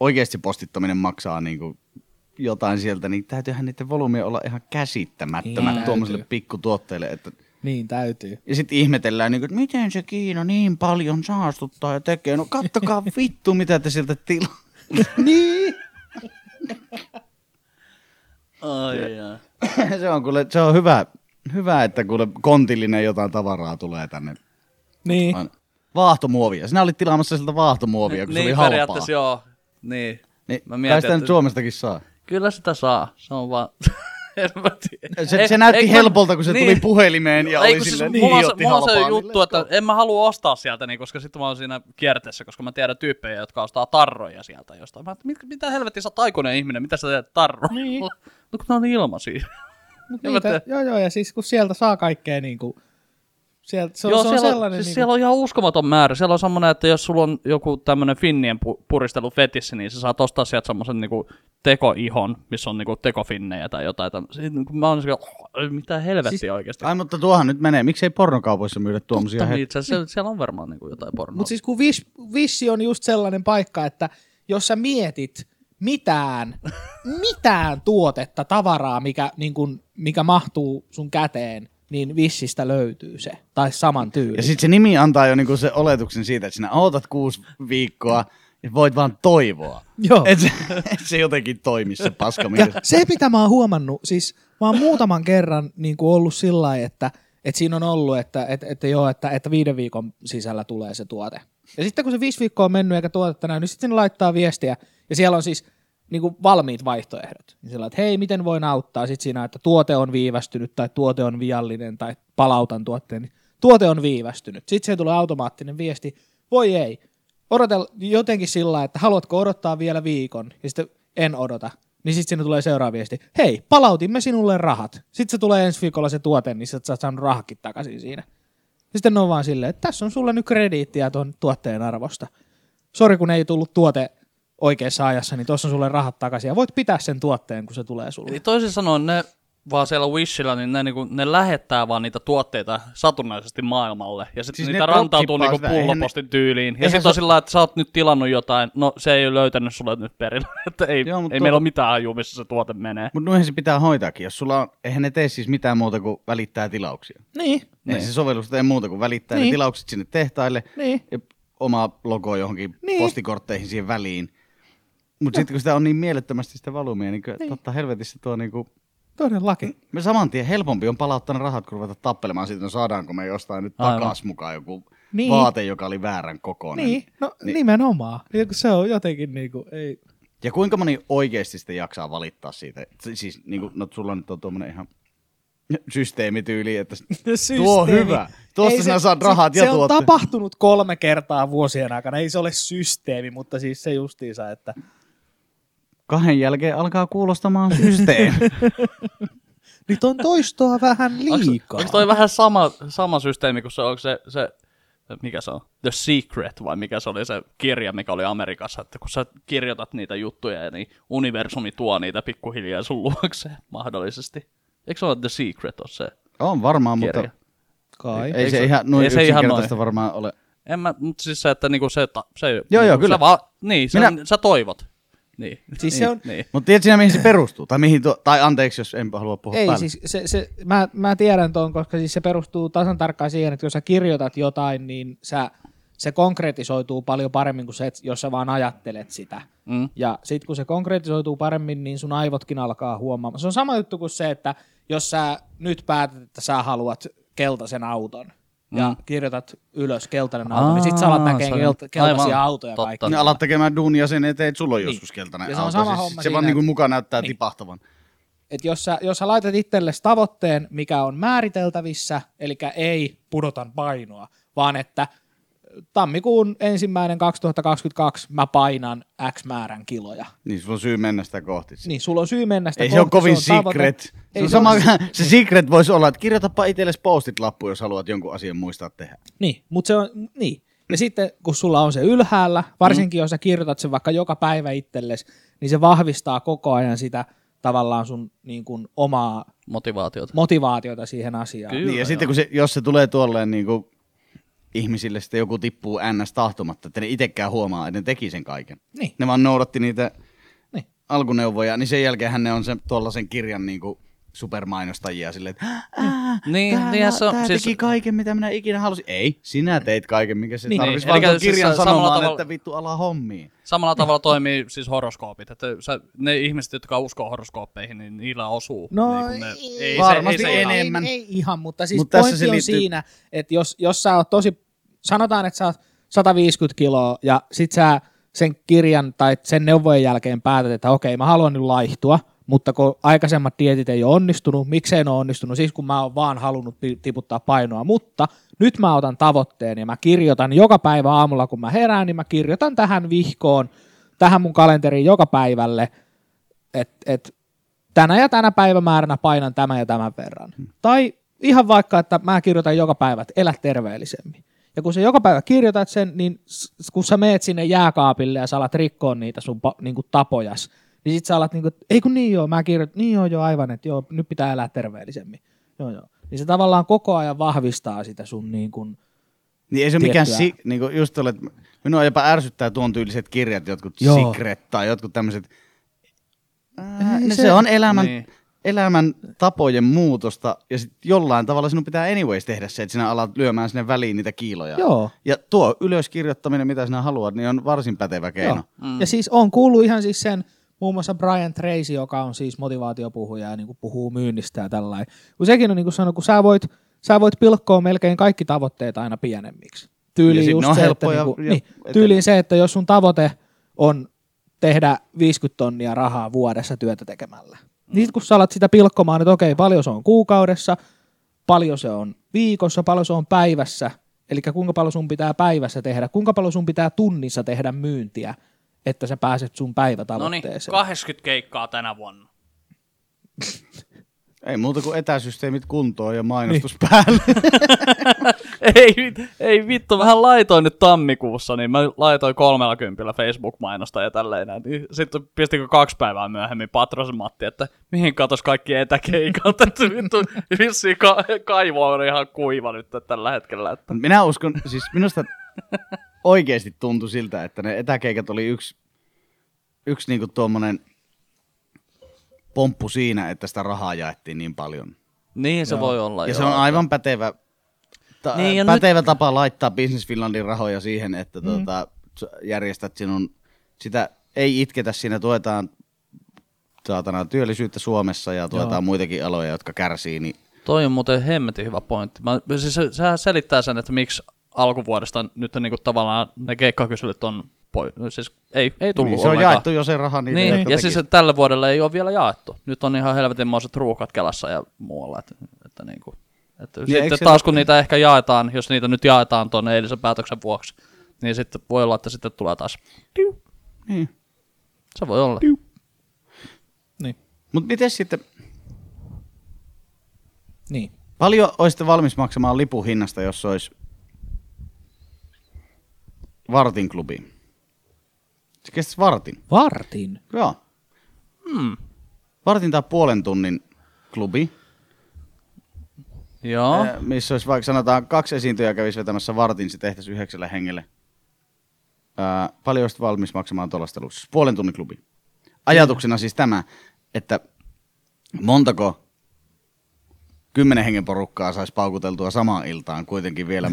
oikeasti postittaminen maksaa niin kuin jotain sieltä, niin täytyyhän niiden volyymia olla ihan käsittämättömät Niin, tuommoiselle pikkutuotteelle, että Niin täytyy. ja sitten ihmetellään, niin kuin, että miten se Kiina niin paljon saastuttaa ja tekee. No kattokaa vittu, mitä te sieltä tilaa. niin. Ai, ai. se on, kuule, se on hyvä, hyvä, että kuule kontillinen jotain tavaraa tulee tänne. Niin. Vaahtomuovia. Sinä olit tilaamassa siltä vaahtomuovia, kun se oli niin, halpaa. periaatteessa joo. Niin. Niin, Mä kai mietin, sitä nyt että- Suomestakin saa. Kyllä sitä saa. Se on vaan... Se, Ei- se näytti ei, helpolta, kun se niin. tuli puhelimeen ja Ei, oli siis silleen, mulla on se, idiotti mulla on se niin juttu, että en mä halua ostaa sieltä, niin, koska sitten mä oon siinä kierteessä, koska mä tiedän tyyppejä, jotka ostaa tarroja sieltä jostain. Mä, mit, mitä helvetti, sä oot aikuinen ihminen, mitä sä teet tarroja? Niin. No kun ne on ilmaisia. Mut niitä, joo, joo, ja siis kun sieltä saa kaikkea niinku, sieltä, se, on- Joo, se on siellä, on, sellainen siis niinku, siellä on ihan uskomaton määrä. Siellä on semmoinen, että jos sulla on joku tämmöinen finnien pu- puristelu fetissi, niin sä saat ostaa sieltä semmoisen niinku tekoihon, missä on niinku tekofinnejä tai jotain. Täm- Sitten niinku mä oon sillä, "Oh, mitä helvettiä siis, oikeasti. Ai, mutta tuohan nyt menee. Miksei pornokaupoissa myydä tuommoisia? Totta, niin, itse asiassa siellä, siellä on varmaan niinku jotain pornoa. Mutta siis kun vis, vissi on just sellainen paikka, että jos sä mietit mitään, mitään tuotetta, tavaraa, mikä, niin kun, mikä mahtuu sun käteen, niin vissistä löytyy se. Tai saman tyyli. Ja sitten se nimi antaa jo niinku se oletuksen siitä, että sinä ootat kuusi viikkoa ja voit vaan toivoa. Joo. Että se, et se jotenkin toimisi se paska. Ja se, mitä mä oon huomannut, siis mä oon muutaman kerran niin kuin ollut sillä että, että siinä on ollut, että, että, että, joo, että, että viiden viikon sisällä tulee se tuote. Ja sitten kun se viisi viikkoa on mennyt eikä tuotetta näy, niin sitten laittaa viestiä. Ja siellä on siis niin kuin valmiit vaihtoehdot. Niin sillä, että hei, miten voin auttaa? Sitten siinä, että tuote on viivästynyt tai tuote on viallinen tai palautan tuotteen. Niin tuote on viivästynyt. Sitten siihen tulee automaattinen viesti, voi ei. Odotel jotenkin sillä että haluatko odottaa vielä viikon? Ja sitten en odota. Niin sitten sinne tulee seuraava viesti. Hei, palautimme sinulle rahat. Sitten se tulee ensi viikolla se tuote, niin sä saat saanut rahakin takaisin siinä. Ja sitten ne on vaan silleen, että tässä on sulle nyt krediittiä tuon tuotteen arvosta. Sori, kun ei tullut tuote oikeassa ajassa, niin tuossa on sulle rahat takaisin. Ja voit pitää sen tuotteen, kun se tulee sulle. Eli toisin sanoen ne vaan siellä Wishillä, niin ne, niinku, ne lähettää vaan niitä tuotteita satunnaisesti maailmalle. Ja sitten Siis ne niitä rantautuu niinku eihän pullopostin tyyliin. Ja eihän sitten se- on sillä että sä oot nyt tilannut jotain, no se ei ole löytänyt sulle nyt perille. että ei, Joo, ei tuo- meillä ole mitään hajua, missä se tuote menee. Mutta noihin se pitää hoitaakin. Jos sulla on, eihän ne tee siis mitään muuta kuin välittää tilauksia. Niin, Ei se sovellus tee muuta kuin välittää Niin. ne tilaukset sinne tehtaille niin. ja oma logo johonkin Niin. postikortteihin siihen väliin. Mutta sitten kun sitä on niin mielettömästi sitä valumia, niin, niin. totta helvetissä tuo niinku, Todellakin. me saman tien helpompi on palauttaa ne rahat, kun ruveta tappelemaan siitä, no saadaanko me jostain nyt Aivan. takas mukaan joku Niin. niin. vaate, joka oli väärän kokoinen. Niin, no Niin. niin. nimenomaan. Ja kun se on jotenkin niinku, ei... Ja kuinka moni oikeasti sitten jaksaa valittaa siitä? Siis niin kuin, no sulla nyt on tuommoinen ihan systeemityyli, että tuo on hyvä. Tuosta Ei sinä se- saat rahat se, ja se on tuotte. tapahtunut kolme kertaa vuosien aikana. Ei se ole systeemi, mutta siis se justiinsa, että Kahden jälkeen alkaa kuulostamaan systeemi. nyt on toistoa vähän liikaa. Onko toi vähän sama, sama systeemi kuin se, onko se, se, mikä se on, The Secret vai mikä se oli se kirja, mikä oli Amerikassa, että kun sä kirjoitat niitä juttuja, niin universumi tuo niitä pikkuhiljaa sun luokse mahdollisesti. Eikö se ole The Secret ole se on varmaan, mutta kirja? Kai. ei se se- ihan noin ei se ihan noin. varmaan ole. En mä, mutta siis se, että niinku se, ta, se Joo, joo, niinku kyllä. Sä va, niin, sä, Minä- sä toivot. Niin. Siis se on- Niin. Mutta tiedätkö sinä, mihin se perustuu? Tai, mihin tuo, tai anteeksi, jos enpä halua puhua Ei, päälle. siis se, se, mä, mä tiedän tuon, koska siis se perustuu tasan tarkkaan siihen, että jos sä kirjoitat jotain, niin sä, se konkretisoituu paljon paremmin kuin se, että jos sä vaan ajattelet sitä. Mm. Ja sitten kun se konkretisoituu paremmin, niin sun aivotkin alkaa huomaamaan. Se on sama juttu kuin se, että jos sä nyt päätät, että sä haluat keltaisen auton, ja Mm. kirjoitat ylös keltainen auto, niin sit sä alat Aa, näkemään kelta- keltaisia aivan, autoja totta. kaikki. Ne alat tekemään duunia sen eteen, että sulla on Niin. joskus keltainen Ja se on auto. sama siis homma se vaan niin kuin että- mukaan näyttää Niin. tipahtavan. Et jos, sä, jos sä laitat itsellesi tavoitteen, mikä on määriteltävissä, eli ei pudotan painoa, vaan että tammikuun ensimmäinen 2022 mä painan X määrän kiloja. Niin sulla on syy mennä sitä kohti. Niin sulla on syy mennä sitä Ei se ole kohti, kovin on tavoite. secret. Se, Ei on se sama, ole se secret voisi olla, että kirjoitapa itsellesi postit lappu, jos haluat jonkun asian muistaa tehdä. Niin, mutta se on, niin. Ja sitten kun sulla on se ylhäällä, varsinkin jos sä kirjoitat sen vaikka joka päivä itsellesi, niin se vahvistaa koko ajan sitä tavallaan sun niin kuin, omaa Motivaatiota. motivaatiota siihen asiaan. Kyllä. niin, ja joo. sitten kun se, jos se tulee tuolleen niin kuin ihmisille sitten joku tippuu ns tahtomatta, että ne itsekään huomaa, että ne teki sen kaiken. Niin. Ne vaan noudatti niitä Niin. alkuneuvoja, niin sen jälkeen ne on se, tuollaisen kirjan niin kuin supermainostajia silleen, että "Ää, Niin, tää, niin se on- tää siis- teki kaiken, mitä minä ikinä halusin. Ei, sinä teit kaiken, mikä se Niin. niin, tarvitsisi Niin, vaan siis kirjan sanomaan, tavalla- että vittu ala hommiin. Samalla tavalla toimii siis horoskoopit, että sä, ne ihmiset, jotka uskoo horoskooppeihin, niin niillä osuu. No niin ne, ei, ei, varmasti se, ei se enemmän. Ei, ei ihan, mutta siis Mut pointti se on liittyy- siinä, että jos, jos sä oot tosi, sanotaan, että sä oot 150 kiloa ja sit sä sen kirjan tai sen neuvojen jälkeen päätät, että okei, mä haluan nyt laihtua, mutta kun aikaisemmat dietit ei ole onnistunut, miksei ne ole onnistunut? Siis kun mä oon vaan halunnut tiputtaa painoa, mutta nyt mä otan tavoitteen ja mä kirjoitan joka päivä aamulla, kun mä herään, niin mä kirjoitan tähän vihkoon, tähän mun kalenteriin joka päivälle, että et, tänä ja tänä päivämääränä painan tämän ja tämän verran. Hmm. Tai ihan vaikka, että mä kirjoitan joka päivä, että elä terveellisemmin. Ja kun sä joka päivä kirjoitat sen, niin kun sä meet sinne jääkaapille ja sä alat rikkoa niitä sun niinku tapojas, niin sit sä alat niinku, että ei kun niin joo, mä kirjoitan, niin joo joo aivan, että joo, nyt pitää elää terveellisemmin. Joo joo. Niin se tavallaan koko ajan vahvistaa sitä sun niin kuin, Niin ei se ole mikään, Tiettyä- si, niin kuin just olet, minua jopa ärsyttää tuon tyyliset kirjat, jotkut Joo. secret tai jotkut tämmöiset. Ne se- se, on elämän, Niin. niin. elämän tapojen muutosta ja sit jollain tavalla sinun pitää anyways tehdä se, että sinä alat lyömään sinne väliin niitä kiiloja. joo, Ja tuo ylöskirjoittaminen, mitä sinä haluat, niin on varsin pätevä keino. Joo. Mm. Ja siis on kuullut ihan siis sen, muun muassa Brian Tracy, joka on siis motivaatiopuhuja ja niin kuin puhuu myynnistä ja tällainen. Kun sekin on niin kuin sanonut, kun sä voit, sä voit pilkkoa melkein kaikki tavoitteet aina pienemmiksi. Tyyliin just se, että niin kuin, ja niin, tyyliin se, että jos sun tavoite on tehdä 50 tonnia rahaa vuodessa työtä tekemällä, niin sit kun sä alat sitä pilkkomaan, että okei, paljon se on kuukaudessa, paljon se on viikossa, paljon se on päivässä, eli kuinka paljon sun pitää päivässä tehdä, kuinka paljon sun pitää tunnissa tehdä myyntiä, että sä pääset sun No niin, päivätavoitteeseen. 80 keikkaa tänä vuonna. Ei muuta kuin etäsysteemit kuntoon ja mainostus Niin. päälle. ei, ei vittu, vähän laitoin nyt tammikuussa, niin mä laitoin kolmella kympillä Facebook-mainosta ja tälleen. näin. Niin Sitten pistikö kaksi päivää myöhemmin Patrosen Matti, että mihin katos kaikki etäkeikat, että vittu vissiin ka- kaivo on ihan kuiva nyt tällä hetkellä. Että. Minä uskon, siis minusta oikeasti tuntui siltä, että ne etäkeikat oli yksi, yksi niinku tuommoinen pomppu siinä, että sitä rahaa jaettiin niin paljon. Niin se voi olla. Ja joo. se on aivan pätevä, ta- Niin, ja pätevä tapa laittaa Business Finlandin rahoja siihen, että mm. tuota, järjestät sinun, sitä ei itketä, siinä tuetaan saatana työllisyyttä Suomessa ja tuetaan Joo. muitakin aloja, jotka kärsii, niin Toi on muuten hemmetin hyvä pointti. Mä, siis se, sehän selittää sen, että miksi alkuvuodesta nyt on niinku tavallaan ne keikkakyselyt on poi, siis ei, ei tullut Niin, se on ollenkaan. jaettu jo se raha niille, Niin, jotka ja teki. siis että tälle vuodelle ei ole vielä jaettu. Nyt on ihan helvetinmoiset ruuhkat Kelassa ja muualla. Että, että niinku, että eikö sitten se- taas kun niitä ehkä jaetaan, jos niitä nyt jaetaan tuonne eilisen päätöksen vuoksi, niin sitten voi olla, että sitten tulee taas. Tiu. Niin. Se voi olla. Niin. Mutta miten sitten, niin. paljon olisitte valmis maksamaan lipun hinnasta, jos olisi vartin klubi? Se kestäisi vartin. Vartin. Joo. Hmm. Vartin tai puolen tunnin klubi, Joo. eh, missä olisi vaikka sanotaan kaksi esiintyjää kävisi vetämässä vartin, se tehtäisiin yhdeksälle hengelle. Ää, paljon olisit valmis maksamaan tuollaista? Puolen tunnin klubi. Ajatuksena siis tämä, että montako kymmenen hengen porukkaa saisi paukuteltua samaan iltaan kuitenkin vielä.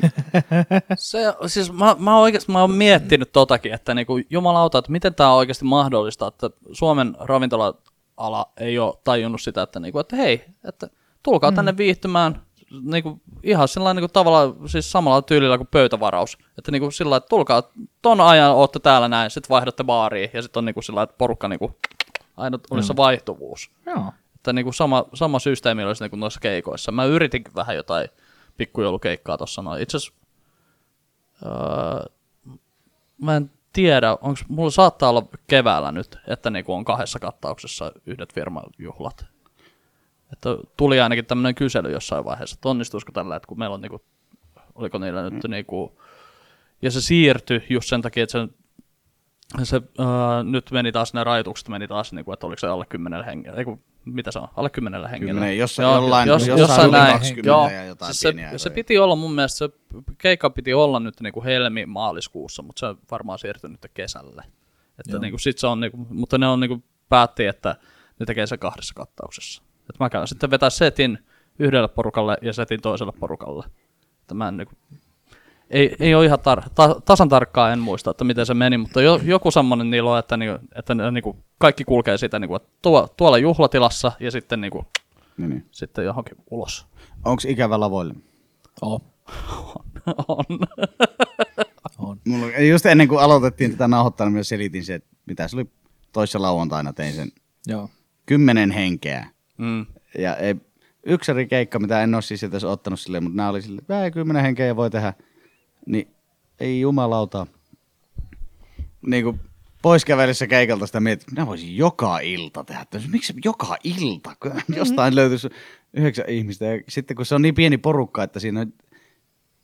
Se, siis mä, mä, oikeasti, mä oon miettinyt totakin, että niinku, jumalauta, että miten tämä on oikeasti mahdollista, että Suomen ravintola-ala ei ole tajunnut sitä, että, niinku, että hei, että tulkaa mm. tänne viihtymään niinku, ihan sillä niinku, tavalla, siis samalla tyylillä kuin pöytävaraus. Että niinku, sillä että tulkaa ton ajan, ootte täällä näin, sitten vaihdatte baariin ja sitten on niinku, sillä että porukka niinku, aina olisi se vaihtuvuus. Joo. Että niinku sama, sama systeemi olisi niinku noissa keikoissa. Mä yritinkin vähän jotain pikkujoulukeikkaa tuossa noin. Itse asiassa öö, mä en tiedä, onko mulla saattaa olla keväällä nyt, että niinku on kahdessa kattauksessa yhdet firmajuhlat. Että tuli ainakin tämmöinen kysely jossain vaiheessa, että onnistuisiko tällä, että kun meillä on niinku, oliko niillä nyt niinku, ja se siirtyi just sen takia, että se se uh, nyt meni taas ne rajoitukset, meni taas, niin kuin, että oliko se alle 10 hengellä, ei kun, mitä se on, alle 10 hengellä. Kymmenen, jossain- jollain- jos, jossain jossain yli näin. 20 Joo, ja jotain siis se, pieniä se eroja. piti olla mun mielestä, se keikka piti olla nyt niin kuin helmi-maaliskuussa, mutta se on varmaan siirtynyt nyt kesälle. Että niin kuin, sit se on, niin kuin, mutta ne on niin kuin, päätti, että ne tekee se kahdessa kattauksessa. Että mä käyn sitten vetää setin yhdelle porukalle ja setin toiselle porukalle. Että mä en, niin kuin, ei, ei ole ihan tar- ta- tasan tarkkaan en muista, että miten se meni, mutta jo, joku semmoinen niillä on, että, niinku, että ne, niinku, kaikki kulkee sitä, niinku, että tuo, tuolla juhlatilassa ja sitten, niinku, niin, niin. sitten johonkin ulos. Onko ikävä lavoille? Oh. On. On. Mulla, just ennen kuin aloitettiin tätä nauhoittaa, niin selitin se, että mitä se oli toissa lauantaina tein sen Joo. kymmenen henkeä. Mm. Ja ei, yksi eri keikka, mitä en ole siis edes ottanut silleen, mutta nämä oli silleen, kymmenen henkeä voi tehdä. Niin ei jumalauta. Niin kuin pois kävellessä keikalta sitä mietin, että minä voisin joka ilta tehdä. tämmöisen. Miksi joka ilta? Kun Jostain löytyisi yhdeksän ihmistä. Ja sitten kun se on niin pieni porukka, että siinä on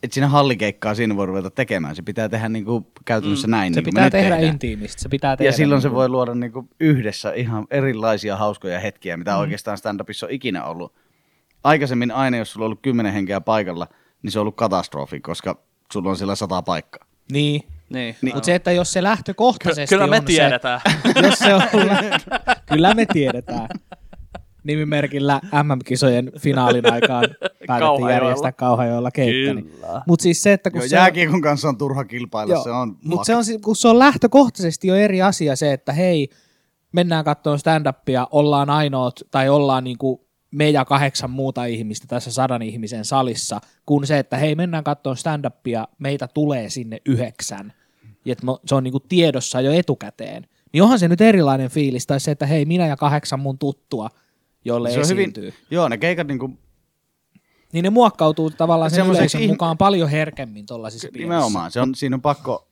että siinä hallikeikkaa siinä voi ruveta tekemään. Se pitää tehdä niin kuin käytännössä näin. Se niin kuin pitää tehdä tehdään. intiimisti. Se pitää tehdä. Ja silloin se niin voi luoda niinku yhdessä ihan erilaisia hauskoja hetkiä, mitä mm. oikeastaan stand-upissa on ikinä ollut. Aikaisemmin aina, jos sulla on ollut kymmenen henkeä paikalla, niin se on ollut katastrofi, koska sulla on siellä sata paikkaa. Niin. Niin. Niin. Mutta se, että jos se lähtökohtaisesti Kyllä me on tiedetään. Se, jos se on, kyllä me tiedetään. Nimimerkillä MM-kisojen finaalin aikaan päätettiin järjestää Kauhajoella keikka. Niin. Mutta siis se, että kun Joo, se jääkiekon kanssa on turha kilpailla, se on Mutta se on, si- kun se on lähtökohtaisesti jo eri asia se, että hei, mennään katsomaan stand-upia, ollaan ainoat, tai ollaan niinku me ja kahdeksan muuta ihmistä tässä sadan ihmisen salissa, kun se, että hei, mennään katsomaan stand-upia, meitä tulee sinne yhdeksän. Ja että mo- se on niinku tiedossa jo etukäteen. Niin onhan se nyt erilainen fiilis, tai se, että hei, minä ja kahdeksan mun tuttua, jolle se on hyvin, esiintyy. joo, ne keikat niinku, Niin ne muokkautuu tavallaan sen yleisön mukaan paljon herkemmin tuollaisissa nimenomaan, se on, siinä on pakko,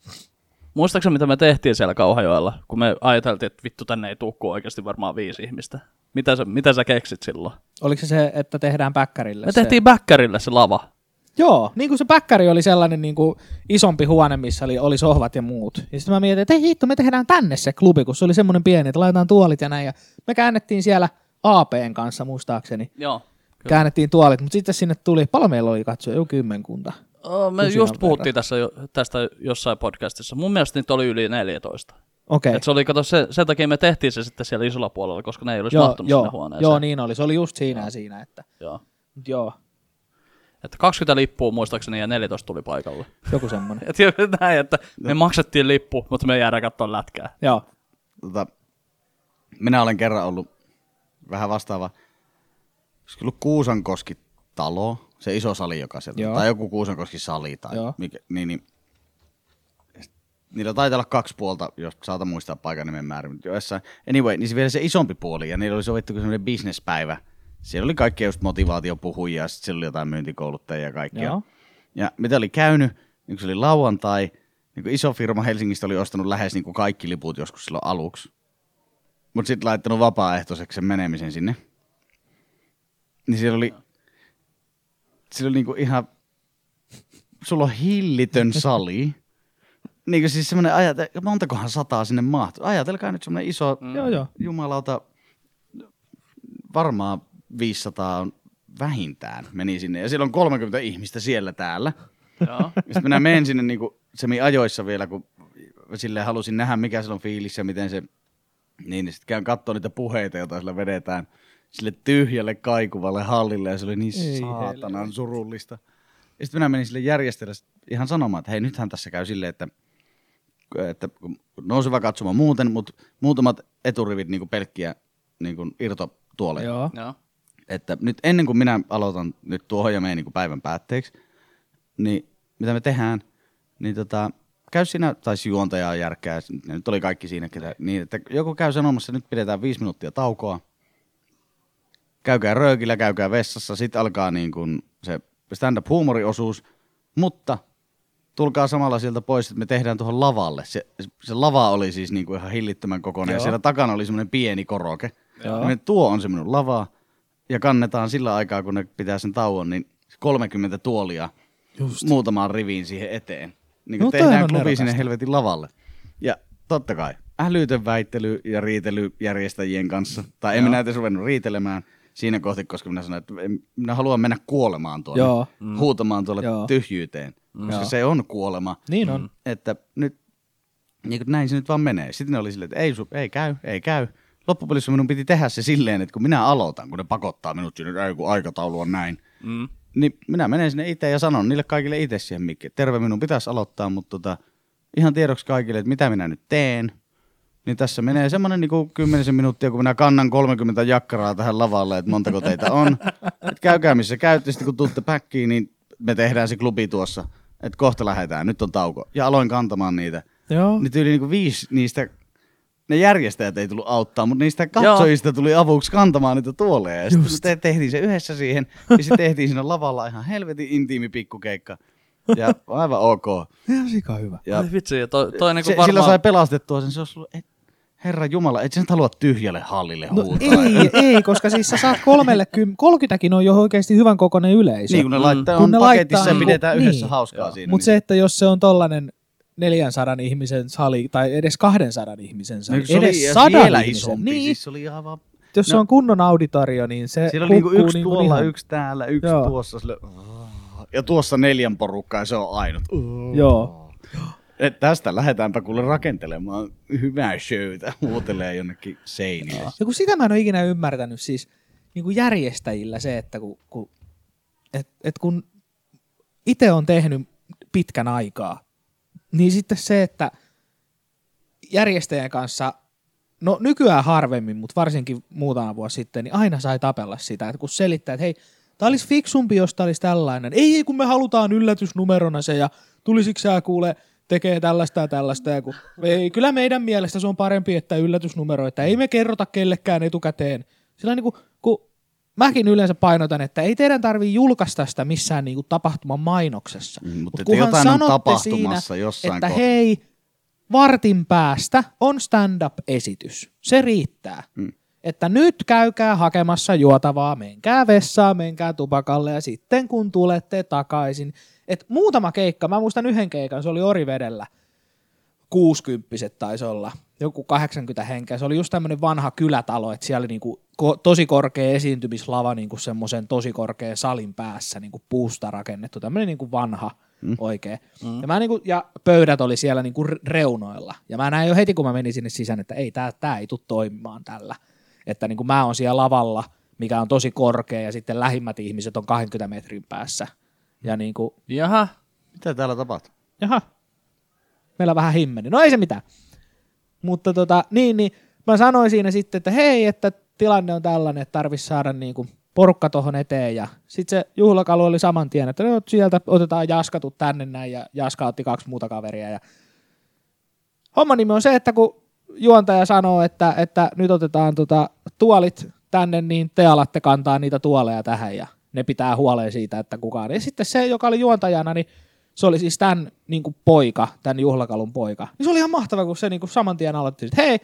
Muistaakseni, mitä me tehtiin siellä Kauhajoella, kun me ajateltiin, että vittu tänne ei tule kuin oikeasti varmaan viisi ihmistä. Mitä sä, mitä sä keksit silloin? Oliko se se, että tehdään päkkärille Me se? tehtiin bäkkärille se lava. Joo, niin kuin se päkkäri oli sellainen niin kuin isompi huone, missä oli, oli sohvat ja muut. Ja sitten mä mietin, että ei hitto, me tehdään tänne se klubi, kun se oli semmoinen pieni, että laitetaan tuolit ja näin. Ja me käännettiin siellä APn kanssa muistaakseni. Joo. Käännettiin tuolit, mutta sitten sinne tuli, paljon meillä oli katsoja, joku kymmenkunta. Oh, me Tusinan just verran. puhuttiin tässä tästä jossain podcastissa. Mun mielestä niitä oli yli 14. Okei. Et se oli, kato, se, sen takia me tehtiin se sitten siellä isolla puolella, koska ne ei olisi Joo, mahtunut joo, sinne huoneeseen. joo, niin oli. Se oli just siinä ja siinä, että Joo. mut joo, Että 20 lippua muistaakseni ja 14 tuli paikalle. joku semmoinen. Et jo näin, että me maksettiin lippu, mutta me jäädään katsomaan lätkää. joo, tota, minä olen kerran ollut vähän vastaava, olisiko ollut Kuusankoski talo, se iso sali, joka sieltä, Joo. tai joku Kuusankoski sali, tai Joo. mikä, niin, niin niillä taitaa olla kaksi puolta, jos saata muistaa paikan nimen määrin, mutta jossain. Anyway, niin se vielä se isompi puoli, ja niillä oli sovittu semmoinen bisnespäivä. Siellä oli kaikkia just motivaatiopuhujia, ja sitten siellä oli jotain myyntikouluttajia ja kaikkia. Joo. Ja mitä oli käynyt, niin kun se oli lauantai, niin kun iso firma Helsingistä oli ostanut lähes niin kuin kaikki liput joskus silloin aluksi. Mutta sitten laittanut vapaaehtoiseksi sen menemisen sinne. Niin siellä oli, siellä oli niinku ihan, sulla on hillitön sali. Niin kuin siis semmoinen ajate, montakohan sataa sinne mahtuu. Ajatelkaa nyt semmoinen iso, Mm. Joo, joo. jumalauta, varmaan 500 on vähintään meni sinne. Ja siellä on 30 ihmistä siellä täällä. Joo. Sitten minä menen sinne niin kuin, semi ajoissa vielä, kun sille halusin nähdä, mikä siellä on fiilis ja miten se... Niin, niin sitten käyn katsoa niitä puheita, joita sillä vedetään sille tyhjälle kaikuvalle hallille, ja se oli niin Ei saatanan helvetti. surullista. Ja sitten minä menin sille järjestellä ihan sanomaan, että hei, nythän tässä käy silleen, että, että nouseva katsoma muuten, mutta muutamat eturivit niin kuin pelkkiä niin kuin irtotuoleja Joo. Joo. että nyt ennen kuin minä aloitan nyt tuohon ja menen niin päivän päätteeksi, niin mitä me tehdään, niin tota, käy siinä, tai juontaja on järkkää, ne nyt oli kaikki siinä, ketä, niin että joku käy sanomassa, nyt pidetään viisi minuuttia taukoa, käykää röökillä, käykää vessassa, sitten alkaa niin kuin se stand-up huumoriosuus, mutta tulkaa samalla sieltä pois, että me tehdään tuohon lavalle. Se, se lava oli siis niin kuin ihan hillittömän kokoinen, ja siellä takana oli semmoinen pieni koroke. Joo. Me, tuo on semmoinen lava, ja kannetaan sillä aikaa, kun ne pitää sen tauon, niin 30 tuolia Just. muutamaan riviin siihen eteen. Niin No kuin toi tehdään klubi sinne helvetin lavalle. Ja totta kai, älytön väittely ja riitely järjestäjien kanssa. Tai en Joo. minä edes ruvennut riitelemään siinä kohti, koska minä sanoin, että minä haluan mennä kuolemaan tuonne, Joo. huutamaan tuolle Joo. tyhjyyteen. Koska Joo. se on kuolema. Niin on. Että nyt, niin kuin näin se nyt vaan menee. Sitten ne oli silleen, että ei, su, ei käy, ei käy. Loppupelissä minun piti tehdä se silleen, että kun minä aloitan, kun ne pakottaa minut sinne, ei kun aikataulu on näin. Mm. Niin minä menen sinne itse ja sanon niille kaikille itse siihen mikki. Terve, minun pitäisi aloittaa, mutta tota, ihan tiedoksi kaikille, että mitä minä nyt teen. Niin tässä menee semmoinen niin kymmenisen minuuttia, kun minä kannan 30 jakkaraa tähän lavalle, että montako teitä on. Et käykää missä käytte, sitten kun tuutte päkkiin, niin me tehdään se klubi tuossa. Että kohta lähdetään, nyt on tauko. Ja aloin kantamaan niitä. Joo. Niin tyyli niin viisi niistä, ne järjestäjät ei tullut auttaa, mutta niistä katsojista tuli avuksi kantamaan niitä tuoleja. Ja sitten te tehtiin se yhdessä siihen, ja sitten tehtiin siinä lavalla ihan helvetin intiimi pikkukeikka. Ja aivan ok. Ihan sika hyvä. Ja Ai vitsi, ja toi, toi niinku se, varmaan... sillä sai pelastettua sen, se olisi ollut, et, herra Jumala, et sä nyt halua tyhjälle hallille No huutaa. ei, ei, koska siis sä saat kolmelle kym... 30 on jo oikeasti hyvän kokoinen yleisö. Niin, kun ne laittaa, Kun on ne paketissa laittaa ja niinku- pidetään yhdessä niin. hauskaa siinä. Mutta se, että jos se on tollanen 400 ihmisen sali, tai edes 200 ihmisen sali, niin, se edes oli ja 100 vielä ihmisen, isompi, niin, siis se oli ihan vaan jos se no- on kunnon auditorio, niin se Siellä oli niinku yksi niinku tuolla, ihan- yksi täällä, yksi Joo. tuossa. Sille, ja tuossa neljän porukkaa ja se on ainut. Joo. Et tästä lähdetäänpä kuule rakentelemaan hyvää showta, huutelee jonnekin seinille. Ja kun sitä mä en ole ikinä ymmärtänyt siis niin kuin järjestäjillä se, että kun, kun, et, et kun itse on tehnyt pitkän aikaa, niin sitten se, että järjestäjän kanssa, no nykyään harvemmin, mutta varsinkin muutama vuosi sitten, niin aina sai tapella sitä, että kun selittää, että hei, tämä olisi fiksumpi, jos tämä olisi tällainen. Ei, kun me halutaan yllätysnumerona se ja tulisiko sä kuule tekee tällaista ja tällaista. Ja kun, ei, kyllä meidän mielestä se on parempi, että yllätysnumero, että ei me kerrota kellekään etukäteen. Sillä niin kuin, kun mäkin yleensä painotan, että ei teidän tarvii julkaista sitä missään niin kuin tapahtuman mainoksessa. Mm, mutta Mut jotain on tapahtumassa siinä, jossain että kohtaa. hei, vartin päästä on stand-up-esitys. Se riittää. Mm. Että nyt käykää hakemassa juotavaa, menkää vessaan, menkää tupakalle ja sitten kun tulette takaisin. Et muutama keikka, mä muistan yhden keikan, se oli Orivedellä. 60 taisi olla, joku 80 henkeä. Se oli just tämmöinen vanha kylätalo, että siellä oli niinku ko- tosi korkea esiintymislava niinku semmoisen tosi korkean salin päässä, niinku puusta rakennettu, tämmöinen niinku vanha mm. oikein. Mm. Ja, mä niinku, ja pöydät oli siellä niinku re- reunoilla. Ja mä näin jo heti, kun mä menin sinne sisään, että ei, tää, tää ei tule toimimaan tällä. Että niinku mä oon siellä lavalla, mikä on tosi korkea, ja sitten lähimmät ihmiset on 20 metrin päässä. Ja niinku, Jaha. Mitä täällä tapahtuu? jaha, meillä on vähän himmeni. No ei se mitään. Mutta tota, niin, niin mä sanoin siinä sitten, että hei, että tilanne on tällainen, että tarvitsisi saada niinku porukka tuohon eteen. Ja sitten se juhlakalu oli saman tien, että no, sieltä otetaan jaskatut tänne näin, ja Jaska otti kaksi muuta kaveria. Ja homman nimi on se, että kun juontaja sanoo, että, että nyt otetaan tota tuolit tänne, niin te alatte kantaa niitä tuoleja tähän ja ne pitää huoleen siitä, että kukaan. Ja sitten se, joka oli juontajana, niin se oli siis tämän niin kuin poika, tämän juhlakalun poika. Niin se oli ihan mahtava, kun se niin kuin saman tien aloitti, että hei,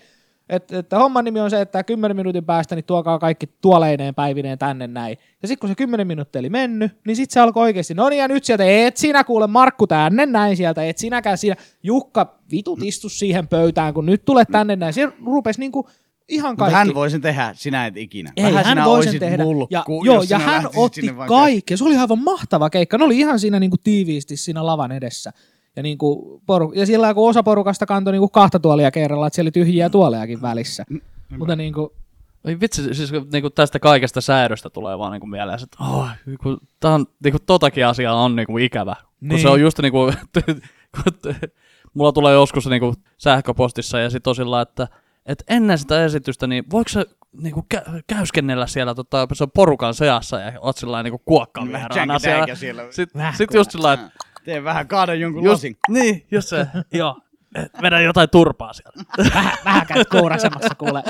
että, että homman nimi on se, että 10 minuutin päästä niin tuokaa kaikki tuoleineen päivineen tänne näin. Ja sitten kun se 10 minuuttia oli mennyt, niin sitten se alkoi oikeasti, no niin ja nyt sieltä, et sinä kuule Markku tänne näin sieltä, et sinäkään siinä, Jukka vitut istu siihen pöytään, kun nyt tulet tänne näin. Se rupesi niinku ihan Mutta kaikki. hän voi sen tehdä, sinä et ikinä. Ei, Vähän hän sinä voi sen oisit tehdä. mulkku, ja, joo, ja hän otti kaikki. Se oli aivan mahtava keikka. Ne oli ihan siinä niinku tiiviisti siinä lavan edessä. Ja, niinku poru- ja sillä kun osa porukasta kantoi niinku kahta tuolia kerralla, että siellä oli tyhjiä tuolejakin välissä. Mutta niinku, Oi vitsi, siis kun niinku tästä kaikesta säädöstä tulee vaan niinku mieleen, että oh, niinku, tää on, niinku, totakin asiaa on niinku ikävä. Niin. Kun se Niin. on just niinku, kun mulla tulee joskus niinku sähköpostissa ja sit on sillä, että et ennen sitä esitystä, niin voiko se niinku kä- käyskennellä siellä tota, se on porukan seassa ja oot sillä niinku kuokkaan siellä. siellä. Sit, Vähän sit just sillä, että Tee vähän kaada jonkun just, lasin. niin, just se, joo, vedä jotain turpaa siellä. vähän, vähän käyt kourasemassa kuule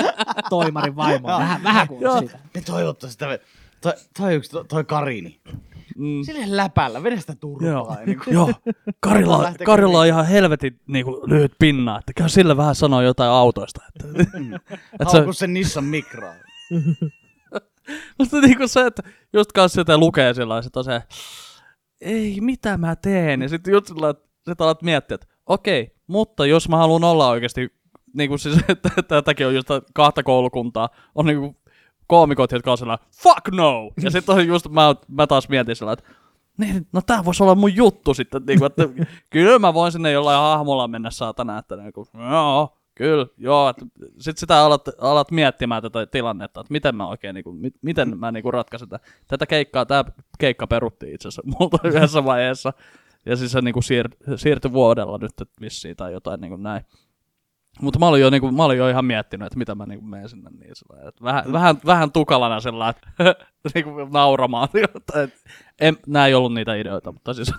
toimarin vaimoa. Vähän, vähän kuule Joo. siitä. Me toivottavasti sitä, toi, toi, yksi, toi, toi Karini. Mm. Sille läpällä, vedä sitä turpaa. Joo, ja Niin kuin, joo. Karilla, Karilla on ihan helvetin niinku, lyhyt pinna, että käy sille vähän sanoa jotain autoista. Että, että se, sen Nissan Micraa. mutta niinku se, että just kanssa sitä lukee sillä että se, ei, mitä mä teen? Ja sitten että sit alat miettiä, että okei, mutta jos mä haluan olla oikeasti, niin kuin siis, tätäkin on just kahta koulukuntaa, on niinku koomikot, jotka on sellainen, fuck no! Ja sitten on just, mä, mä taas mietin sillä, että niin, no tää voisi olla mun juttu sitten, niin kuin, että kyllä mä voin sinne jollain hahmolla mennä saatana, että niin kuin, joo, kyllä, joo. Sitten sitä alat, alat miettimään tätä tilannetta, että miten mä oikein, niin kuin, mit, miten mä niin kuin ratkaisen tätä. Tätä keikkaa, tämä keikka peruttiin itse asiassa multa yhdessä vaiheessa. Ja siis se niin kuin siir, siirtyi vuodella nyt että vissiin tai jotain niin kuin näin. Mutta mä olin jo, niinku, mä olin jo ihan miettinyt, että mitä mä niinku menen sinne niin sillä, että vähän, vähän, vähän tukalana sillä että niinku nauramaan. että en, nää ei ollut niitä ideoita, mutta siis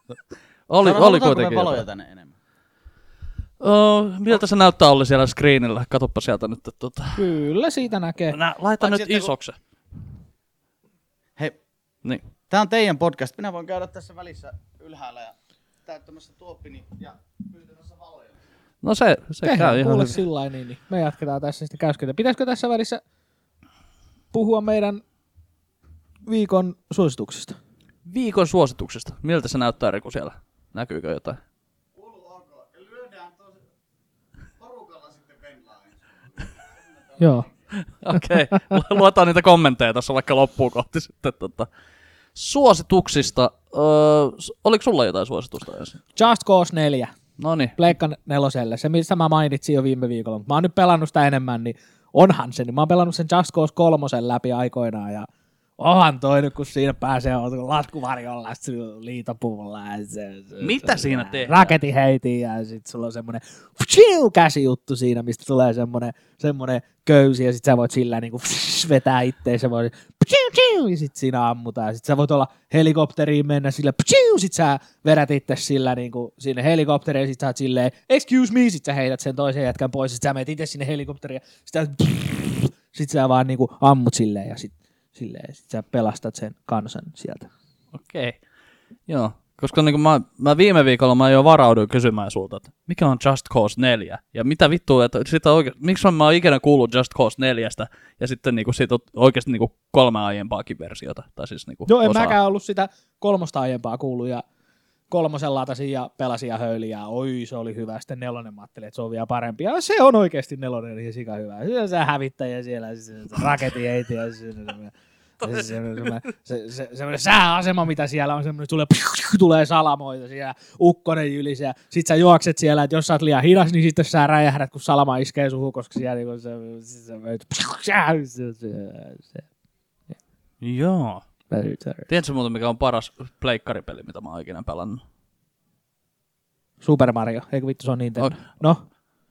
oli, oli kuitenkin valoja tänne. Oh, miltä se näyttää oli siellä screenillä? Katoppa sieltä nyt. Että, tota. Kyllä siitä näkee. Nää, laita Paitsi, nyt kun- isoksi. Hei, Niin. tää on teidän podcast. Minä voin käydä tässä välissä ylhäällä ja täyttämässä tuoppini ja pyytämässä valoja. No se, se käy Tehdään ihan kuule hyvin. sillä niin, niin me jatketaan tässä sitten käyskentä. Pitäisikö tässä välissä puhua meidän viikon suosituksista? Viikon suosituksista. Miltä se näyttää Riku siellä? Näkyykö jotain? Lyödään tosi porukalla sitten venlaan. Joo. Okei, okay. luetaan niitä kommentteja tässä vaikka loppuun kohti sitten. Tota. Suosituksista. Öö, oliko sulla jotain suositusta edes? Just Cause 4, No niin. Pleikka neloselle, se missä mä mainitsin jo viime viikolla, mutta mä oon nyt pelannut sitä enemmän, niin onhan se, niin mä oon pelannut sen Just Cause kolmosen läpi aikoinaan ja onhan toi nyt, kun siinä pääsee on latkuvarjolla liitopuvulla. Ja se, se, Mitä se, siinä tehdään? Raketin heitiin ja sit sulla on semmonen pšiu, käsijuttu siinä, mistä tulee semmonen, semmonen köysi ja sit sä voit sillä niinku vetää itteen semmoinen pšiu, pšiu, ja sit siinä ammutaan. Ja sit sä voit olla helikopteriin mennä sillä sit sä vedät itse sillä niinku sinne helikopteriin ja sit sä oot silleen excuse me, sit sä heität sen toisen jätkän pois, sit sä menet itse sinne helikopteriin ja sit sä, sit sä vaan niinku ammut silleen ja sit, silleen, sit sä pelastat sen kansan sieltä. Okei. Okay. Joo. Koska niin mä, mä, viime viikolla mä jo varauduin kysymään sulta, että mikä on Just Cause 4? Ja mitä vittua, että sitä oike- miksi mä oon ikinä kuullut Just Cause 4 ja sitten niin kuin, siitä on oikeasti niin kuin kolme aiempaakin versiota. Tai siis, niin kuin, Joo, en osaa. mäkään ollut sitä kolmosta aiempaa kuullut ja kolmosen latasin ja pelasin ja höylin ja oi se oli hyvä. Sitten nelonen mä ajattelin, että se on vielä parempi. Ja se on oikeasti nelonen niin sika hyvä. Se on se hävittäjä siellä, se, raketin heiti ja se, se, se, se, se, se, se, semmoinen sääasema, mitä siellä on, semmoinen, tulee, tulee salamoita siellä, ukkonen jylis ja sit sä juokset siellä, että jos sä oot liian hidas, niin sitten sä räjähdät, kun salama iskee suhu, koska siellä niinku se, se, se, se, se, se, se, Joo. Tiedätkö muuten, mikä on paras pleikkaripeli, mitä mä oon ikinä pelannut? Super Mario, eikö vittu se on Nintendo? On. No,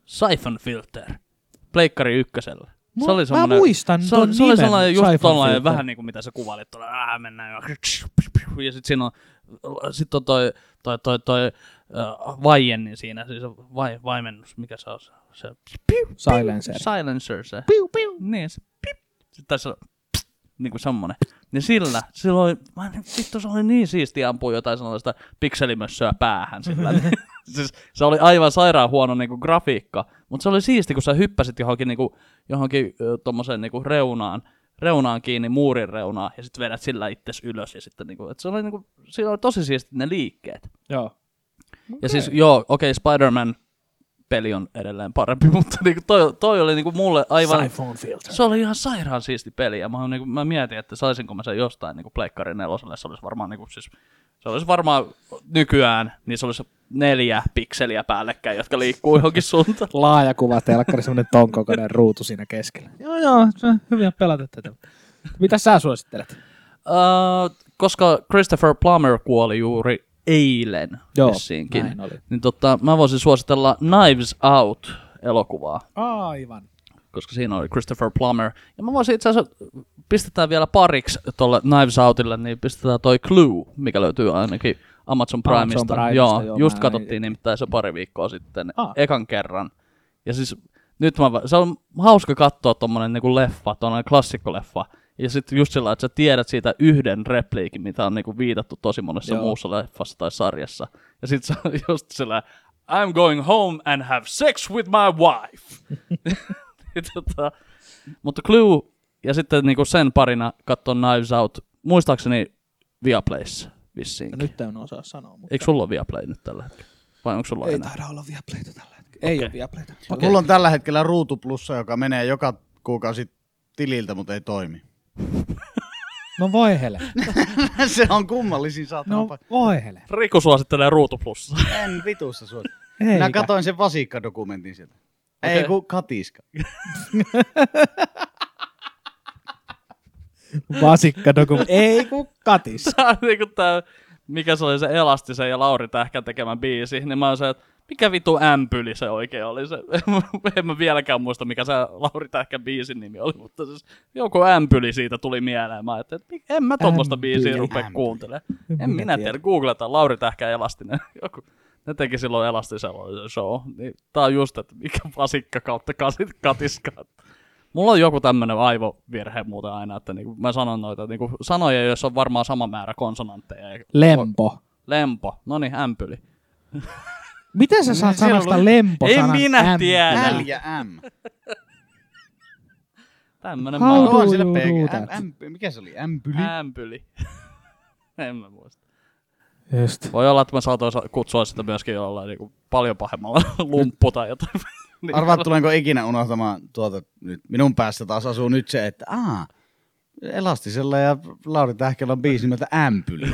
Siphon Filter. Pleikkari ykkösellä. Mu- Se oli mä muistan se, ton se oli sellainen just tollainen vähän niin kuin mitä sä kuvailit tuolla, ää, mennään ja, ja sit siinä on, sit on toi, toi, toi, toi äh, vaiennin siinä, siis vai, vaimennus, mikä se on se, se Silencer. silencer se. Piu, piu. Niin, se piu. Sitten tässä on niin kuin semmonen. Niin sillä, oli, mä en, vittu se oli niin siisti ampua jotain sellaista pikselimössöä päähän sillä. siis se oli aivan sairaan huono niin kuin grafiikka, mutta se oli siisti, kun sä hyppäsit johonkin, niin kuin, johonkin tommoseen niin kuin reunaan, reunaan kiinni, muurin reunaan, ja sitten vedät sillä itses ylös. Ja sitten, niin kuin, että se oli, niin kuin, siinä oli tosi siisti ne liikkeet. Joo. Ja siis joo, okei, okay, Spider-Man peli on edelleen parempi, mutta niinku toi, toi oli niinku mulle aivan... iPhone filter. Se oli ihan sairaan siisti peli, ja mä, niinku, mä mietin, että saisinko mä sen jostain niinku Pleikkari neloselle, se olisi varmaan niinku siis... Se olisi varmaan nykyään, niin se olisi neljä pikseliä päällekkäin, jotka liikkuu johonkin suuntaan. Laaja kuva telkkari, semmonen ton kokoinen ruutu siinä keskellä. Joo, joo, se on hyviä pelata tätä. Mitä sä suosittelet? Uh, koska Christopher Plummer kuoli juuri eilen Joo, vissiinkin, näin oli. niin tota, mä voisin suositella Knives Out-elokuvaa. Aivan. koska siinä oli Christopher Plummer. Ja mä voisin itse asiassa, pistetään vielä pariksi tuolle Knives Outille, niin pistetään toi Clue, mikä löytyy ainakin Amazon Primesta. Amazon Primesta, joo, joo, just katsottiin nimittäin se pari viikkoa sitten, Ah. ekan kerran. Ja siis nyt mä, se on hauska katsoa tommonen niinku leffa, tommonen klassikkoleffa. Ja sitten just sillä, että sä tiedät siitä yhden repliikin, mitä on niinku viitattu tosi monessa Joo. muussa leffassa tai sarjassa. Ja sitten se on just sillä, I'm going home and have sex with my wife. Tota, mutta Clue ja sitten niinku sen parina katsoa Knives Out, muistaakseni Viaplayssa vissiin. Nyt en osaa sanoa, mutta Eikö sulla ole Viaplay nyt tällä hetkellä? Vai onko sulla ei enää? taida olla Viaplayta tällä hetkellä. Ei Okei. ole Viaplayta. Okay. Mulla on tällä hetkellä ruutuplussa, joka menee joka kuukausi tililtä, mutta ei toimi. No voi hele. se on kummallisin saatana No voi hele. Riku suosittelee Ruutu Plussa. En vitussa suot. Ei, Minä katoin sen vasikkadokumentin sieltä. Ei Okei. kun katiska. Vasikka dokum. Ei kun katis. Tää on niinku tää, mikä se oli se Elastisen ja Lauri Tähkän tekemä biisi, niin mä oon se, että mikä vitu ämpyli se oikein oli. Se, en mä vieläkään muista, mikä se Lauri Tähkän biisin nimi oli, mutta siis joku ämpyli siitä tuli mieleen. Mä että en mä Ämpyli. biisiä rupea Ämpyli. kuuntelemaan. En minä tiedä, googletaan Lauri Tähkä Elastinen. Joku, ne teki silloin Elastisella show. Niin, tää on just, että mikä vasikka kautta kasit- katiska. Mulla on joku tämmönen aivovirhe muuten aina, että niinku, mä sanon noita niinku, sanoja, joissa on varmaan sama määrä konsonantteja. Ja- Lempo. Lempo. No niin, ämpyli. Miten sä saat Siellä sanasta oli- lempo En minä M? tiedä. L ja M. Tämmönen mä oon. On sille PG. M, mikä se oli? Ämpyli? Ämpyli. en mä muista. Just. Voi olla, että mä saatoin sa- kutsua sitä myöskin jollain niinku, paljon pahemmalla lumppu tai jotain. Niin. Arvaat, tulenko ikinä unohtamaan tuota nyt. Minun päässä taas asuu nyt se, että aa, Elastisella ja Lauri Tähkellä on biisi nimeltä Ämpyli.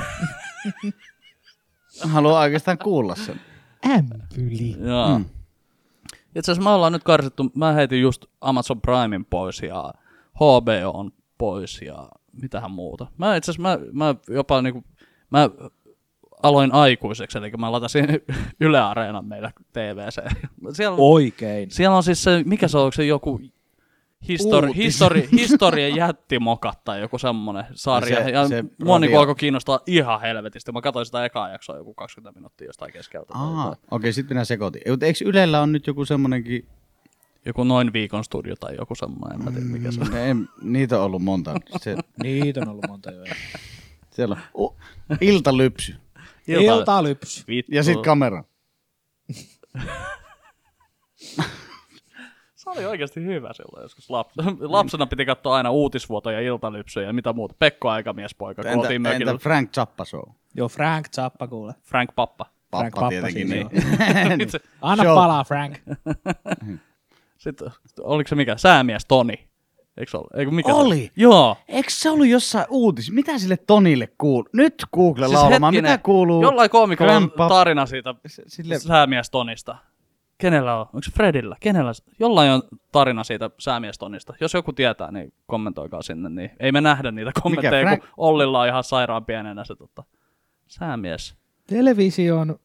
Haluan oikeastaan kuulla sen. Ämpyli. Joo. Mm. Itse asiassa me ollaan nyt karsittu, mä heitin just Amazon Primein pois ja HBO on pois ja mitähän muuta. Mä itse asiassa, mä, mä jopa niinku, mä aloin aikuiseksi, eli mä latasin Yle Areenan meillä TVC. Siellä, Oikein. siellä on siis se, mikä se on, onko se joku histori, histori, historian jättimokat tai joku semmonen sarja. Se- ja se mua niinku radio- alkoi kiinnostaa ihan helvetisti. Mä katsoin sitä ekaa jaksoa joku 20 minuuttia jostain keskeltä. Okei, okay, sitten minä sekoitin. Ei, Mutta eikö Ylellä on nyt joku semmonenkin, Joku noin viikon studio tai joku semmoinen, en mä tiedä mikä se on. en, niitä on ollut monta. Se, Niitä on ollut monta jo. siellä on uh, iltalypsy. Iltalypsy. Vittu. Ja sitten kamera. Se oli oikeasti hyvä silloin joskus laps- lapsena piti katsoa aina uutisvuotoja, iltalypsyjä ja mitä muuta. Pekko Aikamiespoika, kun Entä, mökillä. entä Frank Zappa Show? Joo, Frank Zappa kuule. Frank Pappa. Pappa, Frank Pappa tietenkin. siis, Niin. Anna Show. palaa, Frank. sitten, oliko se mikä? Säämies Toni. Eikö se ollut? Eikö mikä se Oli. Joo. Eikö se ollut jossain uutis? Mitä sille Tonille kuuluu? Nyt Google Siis laulamaan. hetkinen, Mitä kuuluu? Jollain koomikolla on tarina siitä Sille, säämies Tonista. Kenellä on? Onko se Fredillä? Kenellä? Jollain on tarina siitä säämies Tonista. Jos joku tietää, niin kommentoikaa sinne. Niin ei me nähdä niitä kommentteja, Frank- kun Ollilla on ihan sairaan pienenä se tota, säämies. Television,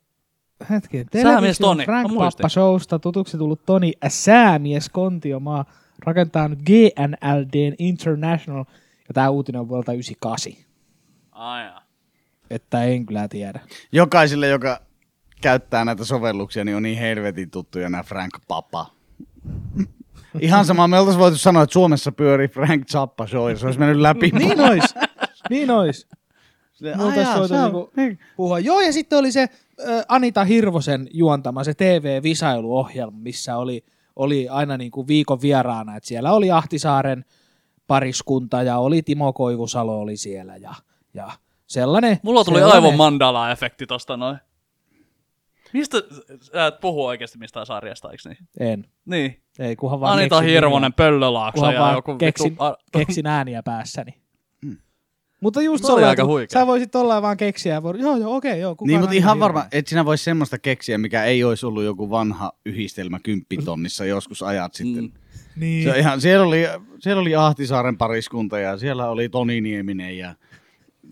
hetki, Säämies television Toni, Frank. Pappa Showsta tutuksi tullut Toni Säämies Kontiomaa rakentaa nyt GNLD International, ja tämä uutinen on vuodelta 98. Aina. Että en kyllä tiedä. jokaiselle, joka käyttää näitä sovelluksia, niin on niin helvetin tuttuja nämä Frank Papa. Ihan sama, me oltaisiin voitu sanoa, että Suomessa pyörii Frank Zappa show, se olisi mennyt läpi. Niin ois. Niin ois. Silleen, Multa "Ai olisi jaa, voitu se on- niinku niin." puhua. Joo, ja sitten oli se äh, Anita Hirvosen juontama, se TV-visailuohjelma, missä oli, oli aina niinku viikon vieraana, että siellä oli Ahtisaaren pariskunta ja oli Timo Koivusalo oli siellä ja, ja sellainen. Mulla tuli sellainen, aivan mandala-efekti tosta noin. Mistä, sä et puhu oikeasti mistään sarjasta, eikö niin? En. Niin. Ei, kunhan vaan Anita keksin Hirvonen. Pöllölaakso ja vaan joku keksin, vittu... a- keksin ääniä päässäni. Mutta just Se oli sellainen, aika huikea. Sä voisit olla vaan keksiä ja voi, joo, joo, okei, joo. kuka Niin, mutta ihan varma, että sinä voisi semmoista keksiä, mikä ei olisi ollut joku vanha yhdistelmä kymppitonnissa joskus ajat sitten. Mm. Niin. Se ihan, siellä, oli, siellä oli Ahtisaaren pariskunta ja siellä oli Toni Nieminen ja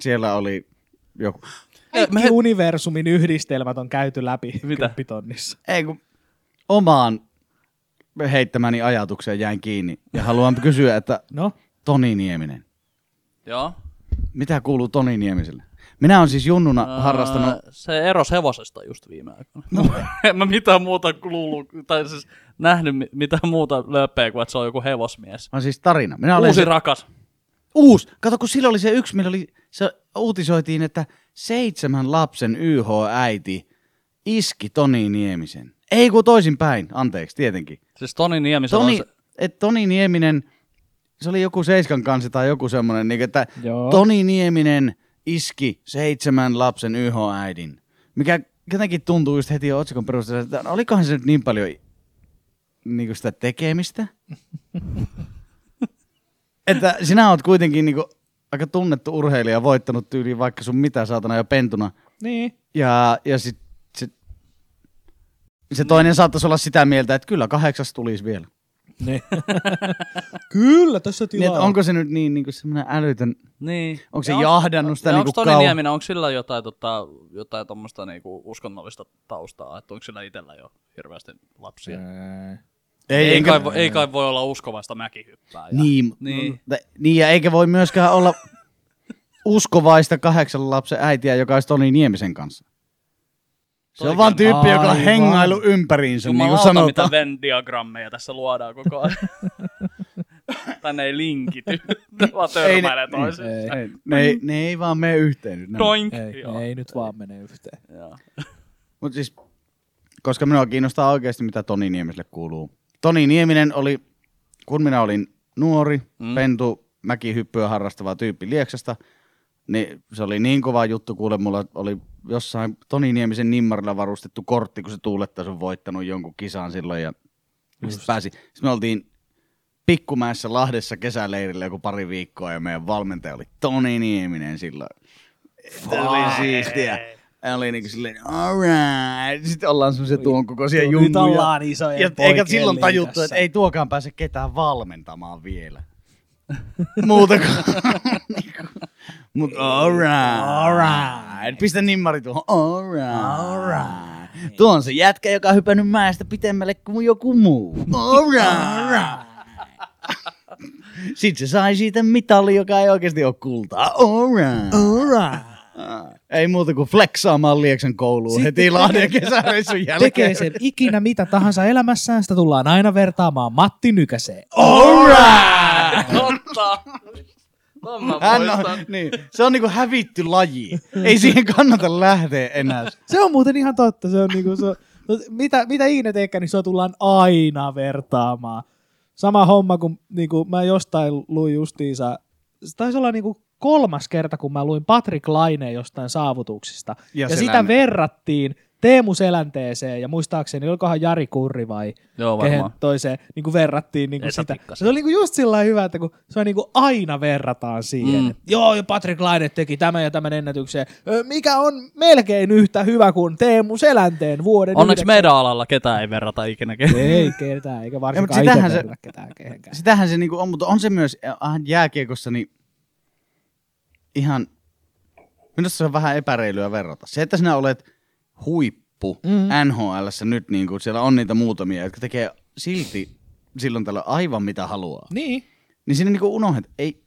siellä oli joku... Kaikki universumin yhdistelmät on käyty läpi Mitä? kymppitonnissa. Ei kun omaan heittämäni ajatukseen jäin kiinni ja haluan kysyä, että No, Toni Nieminen, Joo. mitä kuuluu Toni Niemiselle? Minä olen siis junnuna Ää, harrastanut... Se eros hevosesta just viime aikoina. No. en mä mitään muuta kuullut, tai siis nähnyt mi- mitään muuta löppeä kuin, että se on joku hevosmies. On siis tarina. Minä olen Uusi se, rakas. Uus. Kato, kun silloin oli se yksi, millä oli, se uutisoitiin, että seitsemän lapsen YH-äiti iski Toni Niemisen. Ei kun toisinpäin, anteeksi, tietenkin. Siis Toni Niemisellä Toni, on se... et Toni Nieminen, se oli joku Seiskan kanssa tai joku semmoinen, niin että Joo. Toni Nieminen iski seitsemän lapsen YH-äidin. Mikä jotenkin tuntuu just heti jo otsikon perusteella, että olikohan se nyt niin paljon niin sitä tekemistä? että sinä oot kuitenkin niin kuin, aika tunnettu urheilija, voittanut tyyliin vaikka sun mitä saatana jo pentuna. niin. Ja, ja sit, sit, se toinen saattaisi olla sitä mieltä, että kyllä kahdeksas tulisi vielä. niin. Kyllä, tässä Niin, tilaa. onko se nyt niin, niin kuin semmoinen älytön, Niin. onko se Ja jahdannut sitä ja niin onko kuin Toni? Nieminen, onko sillä jotain, tota, jotain tommoista niinku uskonnollista taustaa, että onko sillä itsellä jo hirveästi lapsia? Ei. Ei, enkä- kai, ei kai voi olla uskovasta mäkihyppää. Niin, Niin. niin. niin, ja eikä voi myöskään olla uskovaista kahdeksan lapsen äitiä, joka olisi Toni Niemisen kanssa. Se on Toikin vaan tyyppi, joka on hengailu ympäriinsä, niin kuin Jumalauta, mitä sanotaan. Venn-diagrammeja tässä luodaan koko ajan. Tänne ei linkity, ne vaan törmäilee toisiinsa. Ei. Ei, ne, ei, ne ei vaan mene yhteen nyt. Doink. Ei, Joo. ei nyt vaan mene yhteen. Joo. Mut siis, koska minua kiinnostaa oikeasti, mitä Toni Niemiselle kuuluu. Toni Nieminen oli, kun minä olin nuori, Mm. pentu, mäkihyppyä harrastava tyyppi Lieksasta, niin se oli niin kova juttu, kuule, mulla oli jossain Toni Niemisen nimmarilla varustettu kortti, kun se tuulettaisi on voittanut jonkun kisan silloin, ja sitten pääsi. Sitten me oltiin Pikkumäessä Lahdessa kesäleirillä joku pari viikkoa, ja meidän valmentaja oli Toni Nieminen silloin. Se oli siistiä. Ja oli niinku silleen, alright. Sitten ollaan semmoisia tuon kokoisia Nyt junnuja. ollaan isojen Ja eikä silloin tajuttu, liigassa. että ei tuokaan pääse ketään valmentamaan vielä. Muuta kuin... Mut alright. Alright. Pistä nimmari tuohon. Alright. Alright. Tuo on se jätkä, joka on hypännyt mäestä pitemmälle kuin joku muu. Alright. Sitten se sai siitä mitali, joka ei oikeasti ole kultaa. Alright. Alright. Ei muuta kuin flexaamaan Lieksan kouluun Sitten heti Lahden kesäreissun jälkeen. Tekee sen ikinä mitä tahansa elämässään, sitä tullaan aina vertaamaan Matti Nykäseen. Alright! Totta. Ton mä Hän on, niin, se on niinku hävitty laji. Ei siihen kannata lähteä enää. Se on muuten ihan totta. Se on niinku, se on, mitä, mitä ikinä teekään, niin se tullaan aina vertaamaan. Sama homma, kun niinku, mä jostain luin justiinsa, se taisi olla niinku kolmas kerta, kun mä luin Patrick Laineen jostain saavutuksista. Ja, Ja ja sitä verrattiin Teemu Selänteeseen ja muistaakseni, olikohan Jari Kurri vai Joo, kehen varmaan. toiseen niin kuin verrattiin niin kuin sitä. Se oli niin kuin just sillä hyvä, että kun se on niin kuin aina verrataan siihen. Mm. Mm. Joo, ja Patrick Laine teki tämän ja tämän ennätyksen, Ö, mikä on melkein yhtä hyvä kuin Teemu Selänteen vuoden Onneksi yhdeksän- meidän alalla ketään ei verrata ikinä. ketään. Ei ketään, eikä varsinkaan sitähän itse se- ketään kehenkään. Sitähän se niinku on, mutta on se myös äh, jääkiekossa niin ihan, minusta se on vähän epäreilyä verrata. Se, että sinä olet huippu Mm. mm. NHLssä nyt, niin kuin siellä on niitä muutamia, jotka tekee silti silloin tällä aivan mitä haluaa. Niin. Niin sinne niinku unohdat, ei,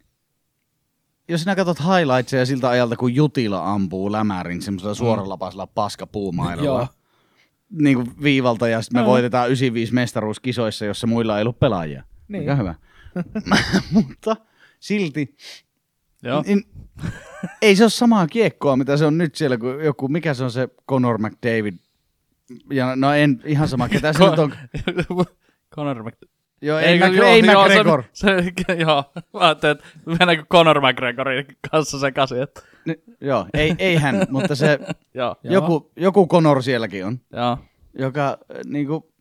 jos sinä katsot highlightseja siltä ajalta, kun Jutila ampuu lämärin semmoisella suoralapaisella paskapuumailalla, Joo. niinku viivalta ja sitten me Joo. voitetaan 95 mestaruuskisoissa, jossa muilla ei ollut pelaajia. Niin. Mikä hyvä. Mutta silti Joo. niin, ei se ole samaa kiekkoa, mitä se on nyt siellä, kun joku, mikä se on se Conor McDavid. Ja no en ihan sama, ketä se nyt on. Conor Mc... Joo, ei, kun Mac, ei joo, McGregor. Se, se, joo, mä ajattelin, että mennäänkö Conor McGregorin kanssa sekaisin, että Ni, joo, ei, ei hän, mutta se joo, Joo. joku, joku Conor sielläkin on, joo. joka äh, niinku,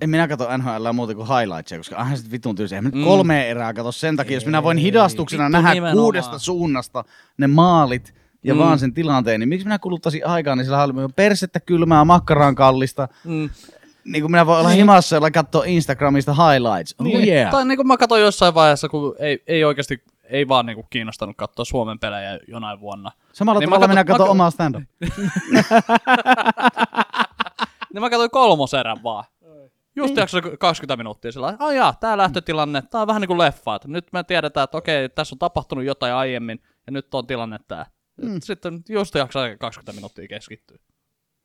en minä katso NHL muuta kuin highlightsia, koska aina sit vitun. En nyt Mm. kolme erää katso sen takia, jos minä voin Ei, hidastuksena vittu nähdä nimenomaan. kuudesta suunnasta ne maalit ja Mm. vaan sen tilanteen, niin miksi minä kuluttaisin aikaa, niin sillä on persettä kylmää, makkaraan kallista. Mm. Niin kuin minä voin olla himassa ja katsoa Instagramista highlights. Oh Niin. yeah. Tai niin kuin mä katsoin jossain vaiheessa, kun ei, ei oikeasti, ei vaan niin kuin kiinnostanut katsoa Suomen pelejä jonain vuonna. Samalla Niin niin mä tavalla minä katson mä- omaa stand-up. Niin mä katsoin kolmoserän vaan. Just jakso 20 minuuttia sillä lailla, jaa, tää lähtötilanne, tää on vähän niin kuin leffa, että nyt me tiedetään, että okei, tässä on tapahtunut jotain aiemmin, ja nyt on tilanne tää. Mm. Sitten just jakso 20 minuuttia keskittyy.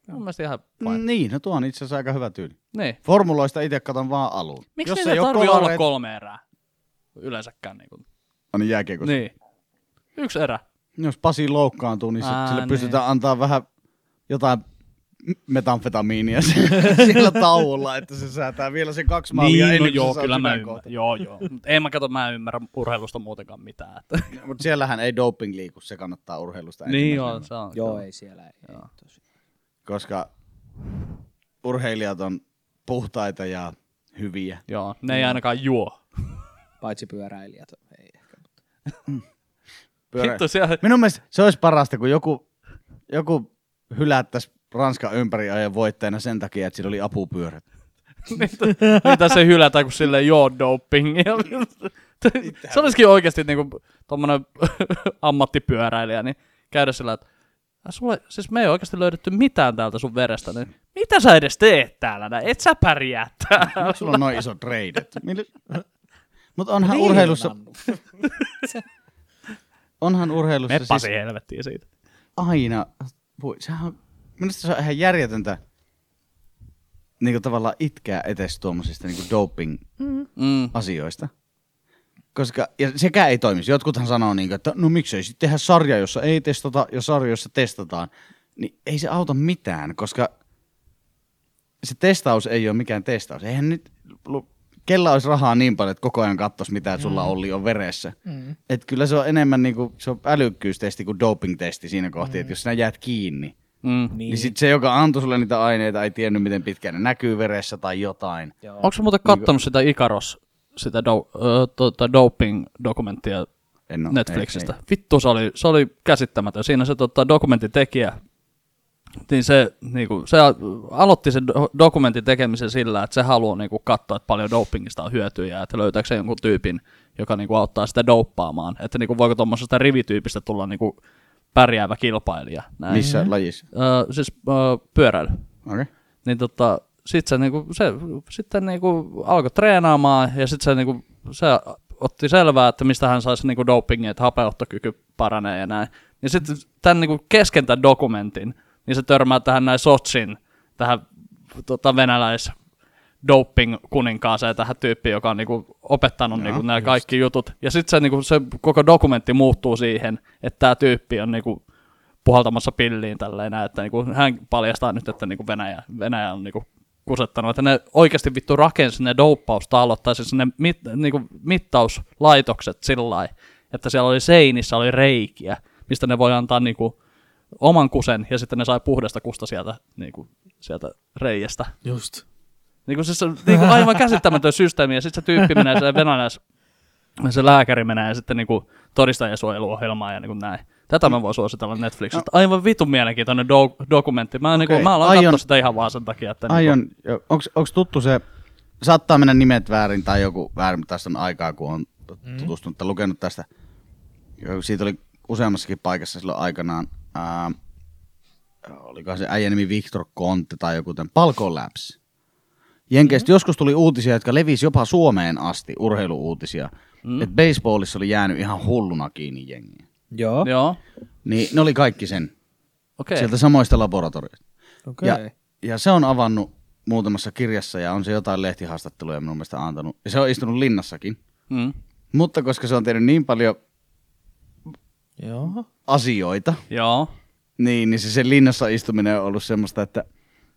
Mun mielestä ihan fine. Niin, no tuo on itse asiassa aika hyvä tyyli. Niin. Formuloista itse katon vaan alun. Miksi Jos ei oo tarvii olla kolareita- kolme erää? Yleensäkään niin kuin. On niin jääkiekossa. Niin. Yksi erä. Jos Pasi loukkaantuu, niin Ää, sille niin. pystytään antaa vähän jotain metamfetamiinia siellä tauolla, että se säätää vielä se kaksi maalia Niin, no ennen kuin joo, kyllä mä ymmärrän. Joo, joo. Mut en mä katso, mä en ymmärrä urheilusta muutenkaan mitään. Että. Mutta siellähän ei doping liiku, se kannattaa urheilusta niin joo, se on. Joo, ei siellä. Ei, tosi. Koska urheilijat on puhtaita ja hyviä. Joo, ne ei ainakaan juo. Paitsi pyöräilijät. Ei ehkä. Pyörä... Vittu siellä, Minun mielestä se olisi parasta, kun joku, joku hylättäisi Ranskan ympäri ajan voittajana sen takia, että sillä oli apupyörät. niitä se hylätään, kun sille joo dopingia. se olisikin oikeasti niinku tommonen ammattipyöräilijä, niin käydä sillä, että "Ä, Sulle, siis me ei oikeasti löydetty mitään täältä sun verestä, niin mitä sä edes teet täällä? näin? Et sä pärjää täällä. Sulla on noin isot reidet? Mutta onhan Niin, urheilussa, onhan urheilussa Me pasi siis helvettiin siitä. aina, voi, sehän on, minusta se on ihan järjetöntä niin kuin tavallaan itkeä etes tuommoisista niin doping-asioista. Mm. Koska, ja sekään ei toimisi. Jotkuthan sanoo, niin kuin, että no miksei sitten tehdä sarja, jossa ei testata, ja sarja, jossa testataan. Niin ei se auta mitään, koska se testaus ei ole mikään testaus. Eihän nyt, kella olisi rahaa niin paljon, että koko ajan katsoisi, mitä sulla Olli on veressä. Mm. Et kyllä se on enemmän niinku, se on älykkyystesti kuin doping-testi siinä kohti, että jos sinä jäät kiinni, Mm. niin, niin sit se, joka antoi sulle niitä aineita, ei tiennyt, miten pitkään ne näkyy veressä tai jotain. Joo. Onko sä muuten kattonut sitä Ikaros, sitä do, ö, tota, doping-dokumenttia En oo, Netflixistä? ei- ei. Vittu, se oli, se oli käsittämätön. Siinä se tota, dokumentin tekijä, niin se, niinku, se a- aloitti sen do- dokumentin tekemisen sillä, että se haluaa niinku, katsoa, että paljon dopingista on hyötyä ja että löytääkö se jonkun tyypin, joka niinku, auttaa sitä doppaamaan. Että niinku, voiko tuommoisesta rivityypistä tulla niinku, pärjäävä kilpailija. Näin. Missä lajissa? Ö, siis ö, pyöräily. Okei. Okay. Niin tota, sit se, niinku, se sitten niinku alkoi treenaamaan ja sitten se, niinku, se otti selvää, että mistä hän saisi niinku dopingin, että hapeuttokyky paranee ja näin. Niin sitten tämän niinku kesken tämän dokumentin, niin se törmää tähän näin Sotsin, tähän tota, venäläis doping kuninkaaseen tähän tyyppiin, joka on niinku opettanut Joo, niinku nämä kaikki jutut. Ja sitten se, niinku, se koko dokumentti muuttuu siihen, että tämä tyyppi on niinku puhaltamassa pilliin tälleen että niinku, hän paljastaa nyt, että niinku Venäjä, Venäjä on niinku kusettanut, että ne oikeasti vittu rakensi ne douppaustalot, tai siis ne mit, niinku mittauslaitokset sillä lailla, että siellä oli seinissä oli reikiä, mistä ne voi antaa niinku oman kusen, ja sitten ne sai puhdasta kusta sieltä, niinku, sieltä reiästä. Just. Niin kuin siis se on niin kuin aivan käsittämätön systeemi, ja sitten se tyyppi menee, se venäläis, se lääkäri menee ja sitten niin kuin todistajasuojeluohjelmaan ja niin kuin näin. Tätä mä voin suositella Netflixistä. Aivan vitun mielenkiintoinen do- dokumentti. Mä, niin kuin, mä aloin aion- sitä ihan vaan sen takia, että... Niin Aion, onko, onko tuttu se, saattaa mennä nimet väärin tai joku väärin, mutta tästä on aikaa, kun on tutustunut tai lukenut tästä. Siitä oli useammassakin paikassa silloin aikanaan. Ää, olikohan se äijä nimi Victor Conte tai joku tämän Palko Labs. Jenkeistä joskus tuli uutisia, jotka levisi jopa Suomeen asti, urheiluuutisia. Mm. Että baseballissa oli jäänyt ihan hulluna kiinni jengiä. Joo. Joo, Niin ne oli kaikki sen, okei. sieltä samoista laboratorioista. Okei. Ja ja se on avannut muutamassa kirjassa ja on se jotain lehtihaastatteluja minun mielestä antanut. Ja se on istunut linnassakin. Mm. Mutta koska se on tehnyt niin paljon Joo. asioita, Joo. niin, niin se sen linnassa istuminen on ollut semmoista, että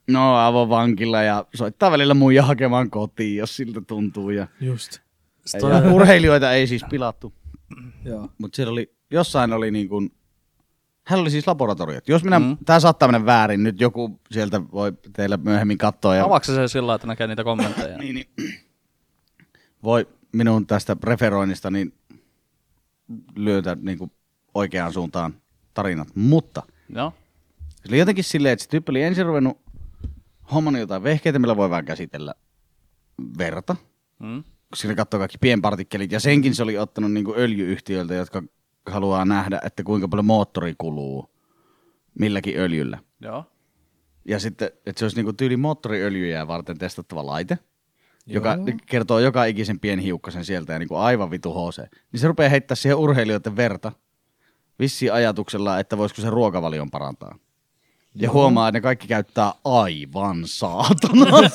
no avovankilla ja soittaa välillä muija hakemaan kotiin, jos siltä tuntuu. Ja, Just. ja urheilijoita ei siis pilattu, Joo. mutta siellä oli, jossain oli niin kuin, hän oli siis laboratoriot. Jos minä, mm. tämä saattaa mennä väärin, nyt joku sieltä voi teillä myöhemmin katsoa. Ja, Avaako se sillä että näkee niitä kommentteja? niin, niin, voi minun tästä referoinnista niin lyötä niin kuin oikeaan suuntaan tarinat. Mutta Joo. se oli jotenkin silleen, että se tyyppi oli ensin ruvennut hommannut jotain vehkeitä, millä voi vähän käsitellä verta. Mm. Siinä katsoo kaikki pienpartikkelit ja senkin se oli ottanut niin kuin öljyyhtiöiltä, jotka haluaa nähdä, että kuinka paljon moottori kuluu milläkin öljyllä. Joo. Ja sitten, että se olisi niin kuin tyyli moottoriöljyjä varten testattava laite, joka kertoo joka ikisen pienhiukkasen sieltä ja niin kuin aivan vitu HC. Niin se rupeaa heittää siihen urheilijoiden verta vissiin ajatuksella, että voisiko se ruokavalion parantaa. Ja huomaa, että ne kaikki käyttää aivan saatana.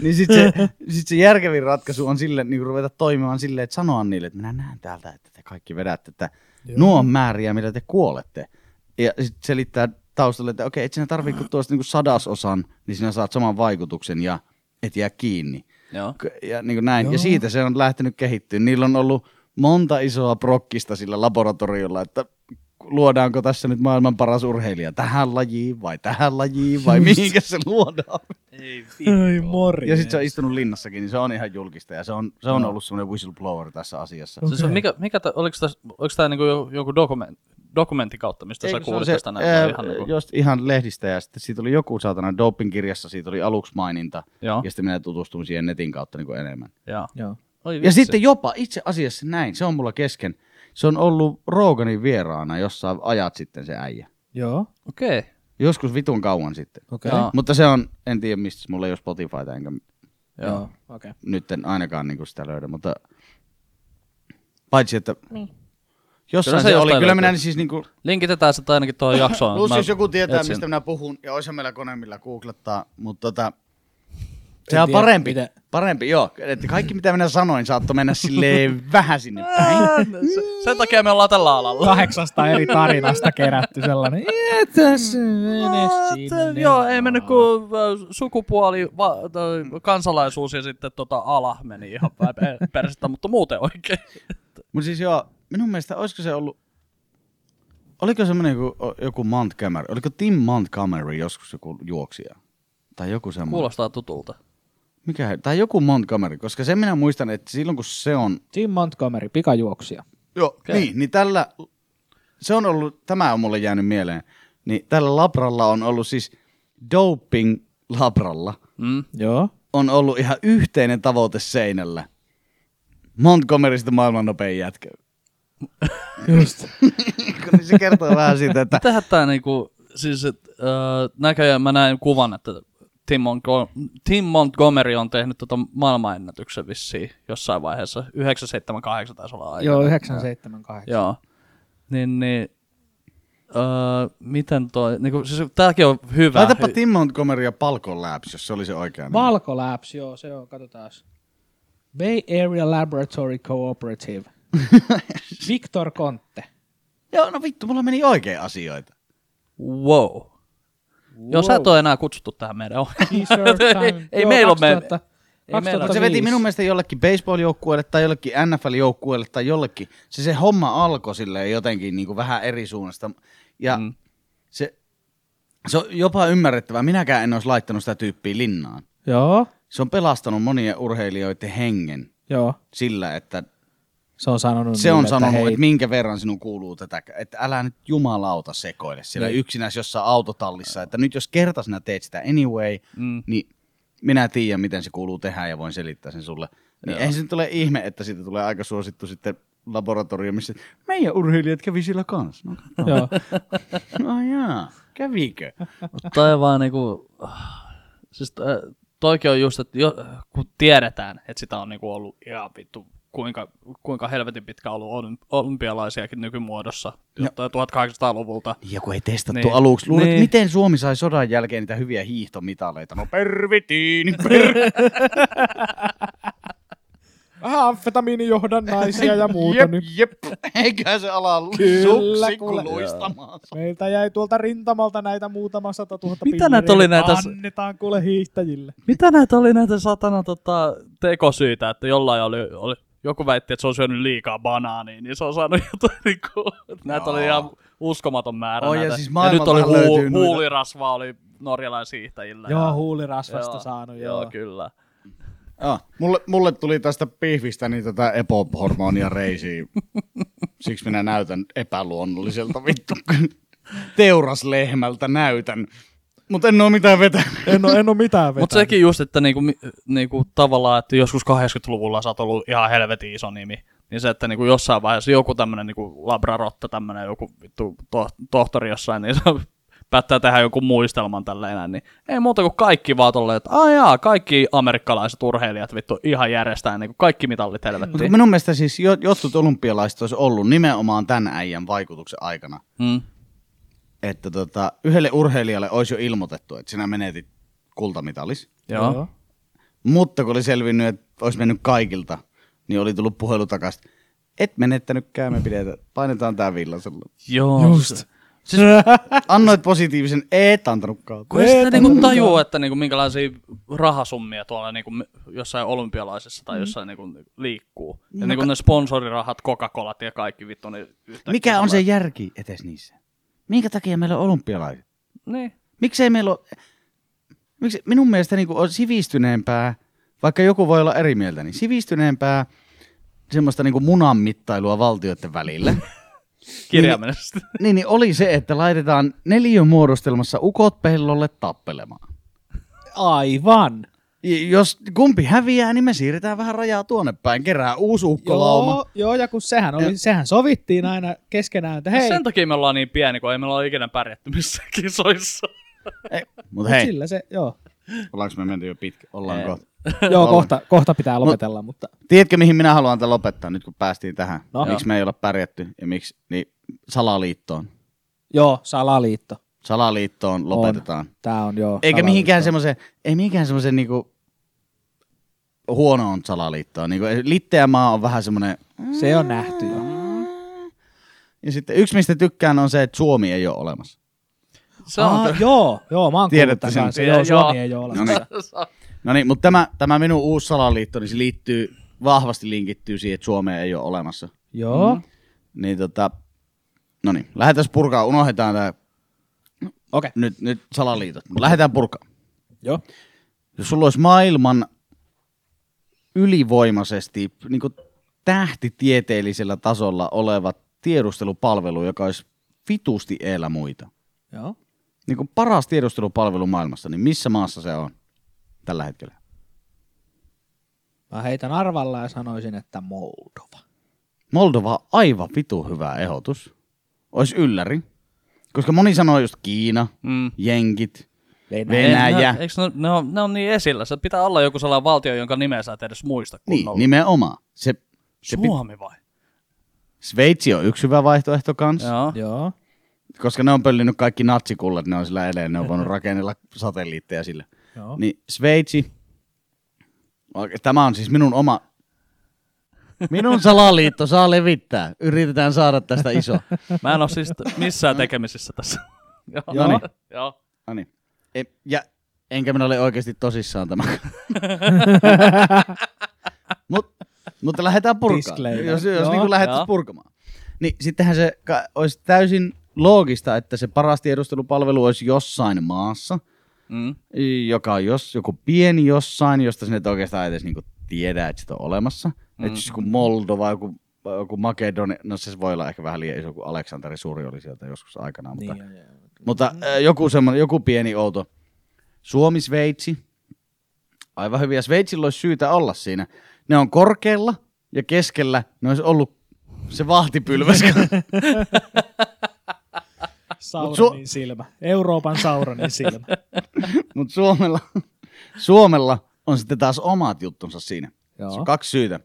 niin sitten se, sit se järkevin ratkaisu on sille, niin ruveta toimimaan silleen, että sanoa niille, että minä näen täältä, että te kaikki vedätte, että nuo on määriä, millä te kuolette. Ja sitten selittää taustalle, että okei, et sinä tarvitse kuin tuosta niin sadasosan, niin sinä saat saman vaikutuksen ja et jää kiinni. Joo. Ja, niin kuin näin. ja siitä se on lähtenyt kehittyä. Niillä on ollut monta isoa prokkista sillä laboratoriolla, että luodaanko tässä nyt maailman paras urheilija tähän lajiin vai tähän lajiin vai mihinkä se luodaan. Ei Ei morjens. Ja sitten se on istunut linnassakin, niin se on ihan julkista ja se on, se on ollut semmoinen whistleblower tässä asiassa. Siis on mikä, mikä ta, oliko tämä, oliko tämä niinku jo- joku dokument, dokumentti kautta, mistä Eikö sä se kuulit se, tästä näin? ää, ihan niinku, Just ihan lehdistä ja sitten siitä oli joku saatana doping-kirjassa, siitä oli aluksi maininta Joo. ja sitten minä tutustuin siihen netin kautta niin kuin enemmän. Joo. Joo. Oi Ja sitten jopa itse asiassa näin, se on mulla kesken. Se on ollut Roganin vieraana jossain ajat sitten se äijä. Joo. Okei. Okay. Joskus vitun kauan sitten. Okei. Joo. Mutta se on, en tiedä mistä, mulla ei ole Spotifyta enkä Joo. Joo. Okei. nyt en ainakaan niinku sitä löydä, mutta paitsi että jossain Kyllä se se, oli, jostain kyllä löytyy. minä siis niinku, Linkitetään sitä ainakin tuohon jaksoon. plus jos joku tietää etsin. mistä minä puhun, ja olisi meillä kone millä googlettaa, mutta tota, se on parempi, miten- parempi, joo, että kaikki mitä minä sanoin saattoi mennä silleen vähän sinne päin. Se- Sen takia me ollaan tällä alalla. Kahdeksasta eri tarinasta kerätty sellainen. "Jee, tässä mene sinne. Joo, ei mennyt kuin äh, sukupuoli, va, kansalaisuus ja sitten tota ala meni ihan persettä, mutta muuten oikein. Mutta siis joo, minun mielestä olisiko se ollut, oliko semmoinen joku, joku Montgomery, oliko Tim Montgomery joskus joku juoksija? Tai joku semmoinen. Kuulostaa tutulta. Mikä, he- tai joku Montgomery, koska sen minä muistan, että silloin kun se on, Tim Montgomery, pikajuoksija. joo, okay. niin, niin tällä, se on ollut, tämä on mulle jäänyt mieleen, niin tällä labralla on ollut siis doping labralla Mm. Joo. on ollut ihan yhteinen tavoite seinällä. Montgomerysta maailman nopein jätkä. Just. niin se kertoo vähän siitä, että Tehdään tää niinku, siis et, äh, näköjään mä näin kuvan, että Tim, Montgo- Tim Montgomery on tehnyt tota maailmanennätyksen vissiin jossain vaiheessa. 978 taisi olla aika. Joo, 978. Joo. Niin, niin öö, miten toi, niinku, siis tääkin on hyvä. Laitapa Hy- Tim Montgomery ja Palkon Labs, jos se oli se oikea. Valko Labs, joo, se on, katsotaan. Bay Area Laboratory Cooperative. Victor Conte. Joo, no vittu, mulla meni oikein asioita. wow. Joo, sä et ole enää kutsuttu tähän meidän ohjelmaan. Ei, ei joo, meillä ole 2000 me... Ei meillä Mutta se 2005. veti minun mielestä jollekin baseball-joukkueelle tai jollekin NFL-joukkueelle tai jollekin. Se, se homma alkoi silleen jotenkin niin kuin vähän eri suunnasta. Ja mm. se, se on jopa ymmärrettävää. Minäkään en olisi laittanut sitä tyyppiä linnaan. Joo, Se on pelastanut monien urheilijoiden hengen joo. sillä, että Se on sanonut se on niille, sanonut, hei, että minkä verran sinun kuuluu tätä, että älä nyt jumalauta sekoile siellä Niin. yksinäis jossain autotallissa, että nyt jos kerta sinä teet sitä anyway, Mm. niin minä tiedän, miten se kuuluu tehdä ja voin selittää sen sulle. Niin eihän se nyt ole ihme, että siitä tulee aika suosittu sitten laboratorio, missä meidän urheilijat kävi siellä kanssa. No, katso. Joo. no jaa, kävikö? Mutta toi on vaan niinku... Siis äh, toikin on just, että jo, kun tiedetään, että sitä on niinku ollut ihan vittu kuinka, kuinka helvetin pitkä ollut olym- olympialaisiakin nykymuodossa, jotain 1800-luvulta. Ja kun ei testattu Niin. aluksi. Luulet, Niin. miten Suomi sai sodan jälkeen niitä hyviä hiihtomitaleita? No pervitiini, per... Vähän amfetamiinijohdannaisia ja muuta jep, nyt. jep. Eiköhän se ala luistamaan. Meiltä jäi tuolta rintamalta näitä muutama sata tuhatta Mitä näitä oli niin näitä- Annetaan kuule hiihtäjille. Mitä näitä oli näitä satana tota, tekosyitä, että jollain oli, oli, joku väitti, että se on syönyt liikaa banaania, niin se on saanut jotain niinku, näitä oli ihan uskomaton määrä Oi, ja siis ja nyt oli huu, noita- huulirasvaa oli norjalaishiihtäjillä. Joo, ja, huulirasvasta joo, saanut, joo. joo. kyllä. Ah, mulle, mulle tuli tästä pihvistä niin tätä epohormonia reisiä. Siksi minä näytän epäluonnolliselta vittu. Teuraslehmältä näytän. Mutta en oo mitään vetänyt. En oo, en oo mitään vetänyt. Mutta sekin just, että niinku, niinku, tavallaan, että joskus 80-luvulla sä oot ollut ihan helvetin iso nimi, niin se, että niinku jossain vaiheessa joku tämmönen niinku labrarotta, tämmönen joku vittu to- tohtori jossain, niin se päättää tehdä joku muistelman tälleen näin, niin ei muuta kuin kaikki vaan tolleen, että aah jaa, kaikki amerikkalaiset urheilijat vittu ihan järjestään, niinku kaikki mitallit Mutta helvettiin. minun mielestä siis jo, jotkut olympialaiset olisi ollut nimenomaan tämän äijän vaikutuksen aikana. Mm. Että tota, yhdelle urheilijalle olisi jo ilmoitettu, että sinä menetit kultamitalis. Joo. Joo. Mutta kun oli selvinnyt, että olisi mennyt kaikilta, niin oli tullut puhelu takaisin. Et menettänytkään, me pidetään, painetaan tää villasella. Joo. Just. Siis, Annoit positiivisen, et antanutkaan. kun ei sitä niinku tajua, että niinku minkälaisia rahasummia tuolla niinku jossain olympialaisessa Mm. tai jossain niinku liikkuu. Ja niinku ne sponsorirahat, Coca-Colat ja kaikki vittu. Niin yhtäkkiä Mikä on se järki etes niissä? Minkä takia meillä on olympialaiset? Niin. Miksei meillä ole... Miksi, minun mielestä niin on sivistyneempää, vaikka joku voi olla eri mieltä, niin sivistyneempää semmoista niin munan mittailua valtioiden välillä. Kirjaimellisesti. niin, niin oli se, että laitetaan neljön muodostelmassa ukot pellolle tappelemaan. Aivan. Ja Jos kumpi häviää, niin me siirretään vähän rajaa tuonne päin, kerää uusi ukkolauma. Joo, joo, ja kun sehän, oli, sehän sovittiin aina keskenään, että hei, Sen takia me ollaan niin pieni, kun ei meillä ole ikinä pärjätty missään kisoissa. Mutta mut hei, sillä se, joo. ollaanko me menty jo pitkä? Ollaan Ei. kohta. Joo, Ollaan. kohta, kohta pitää lopetella, mutta Tiedätkö, mihin minä haluan tämän lopettaa nyt, kun päästiin tähän? No. miksi me ei olla pärjätty ja miksi? Niin salaliittoon. joo, salaliitto. Salaliittoon lopetetaan. Tää on joo. Eikä mihinkään semmoisen, ei mihinkään semmoisen niinku huonoon salaliittoon. Niinku, litteä maa on vähän semmoinen, Se on nähty jo. ja sitten yksi mistä tykkään on se, että Suomi ei ole olemassa. Se on kyllä. joo, joo, mä oon kuullut Tiedätte tämän sen. kanssa. Joo, Suomi joo. ei ole No olemassa. niin. No niin, mutta tämä, tämä minun uusi salaliitto, niin se liittyy, vahvasti linkittyy siihen, että Suomea ei ole olemassa. Joo, Mm. Niin tota, no niin, lähdetään purkaa, unohdetaan tämä okei. nyt, nyt salaliitot. Lähdetään purkaa. Joo. Jos sulla olisi maailman ylivoimaisesti niin tähtitieteellisellä tasolla oleva tiedustelupalvelu, joka olisi vitusti eellä muita. Joo. Niin kuin paras tiedustelupalvelu maailmassa, niin missä maassa se on tällä hetkellä? Mä heitän arvalla ja sanoisin, että Moldova. Moldova on aivan vitu hyvä ehdotus. Olisi ylläri. Koska moni sanoo just Kiina, Mm. Jenkit, Venäjä. Venäjä. Ne, eikö ne, ne, on, ne on niin esillä. Se pitää olla joku sellainen valtio, jonka nimeä sä et edes muista Niin, kunnolla. nimenomaan. Se, se pit- Suomi vai? Sveitsi on yksi hyvä vaihtoehto kanssa. Joo. Joo. koska ne on pöllinyt kaikki natsikullat, ne on sillä edelleen, ne on voinut rakennella satelliitteja sillä. Joo. Niin Sveitsi, tämä on siis minun oma, minun salaliitto saa levittää. Yritetään saada tästä iso. Mä en ole siis missään tekemisissä tässä. Joo. Joo, niin. Joo. No niin. E, ja enkä minä ole oikeasti tosissaan tämä. Mut, mutta lähdetään. Disclaimer. Jos, jos Joo. niin Joo. lähdettäisiin purkamaan. Niin sittenhän se ka- olisi täysin loogista, että se paras tiedustelupalvelu olisi jossain maassa, Mm. joka on jos, joku pieni jossain, josta sinne et oikeastaan edes niinku tiedä, että sitä on olemassa. Mm. Että joku Moldova, joku, joku Makedonia, no se voi olla ehkä vähän liian iso, kun Aleksanteri Suuri oli sieltä joskus aikanaan. Mutta, Niin, joo, joo. mutta äh, joku, semmoinen, joku pieni outo. Suomi, Sveitsi, aivan hyviä. Sveitsillä olisi syytä olla siinä. Ne on korkealla ja keskellä ne olisi ollut se vahtipylväs. Sauronin silmä. Euroopan Sauronin silmä. Mutta Suomella, Suomella on sitten taas omat juttunsa siinä. Joo. Se on kaksi syytä.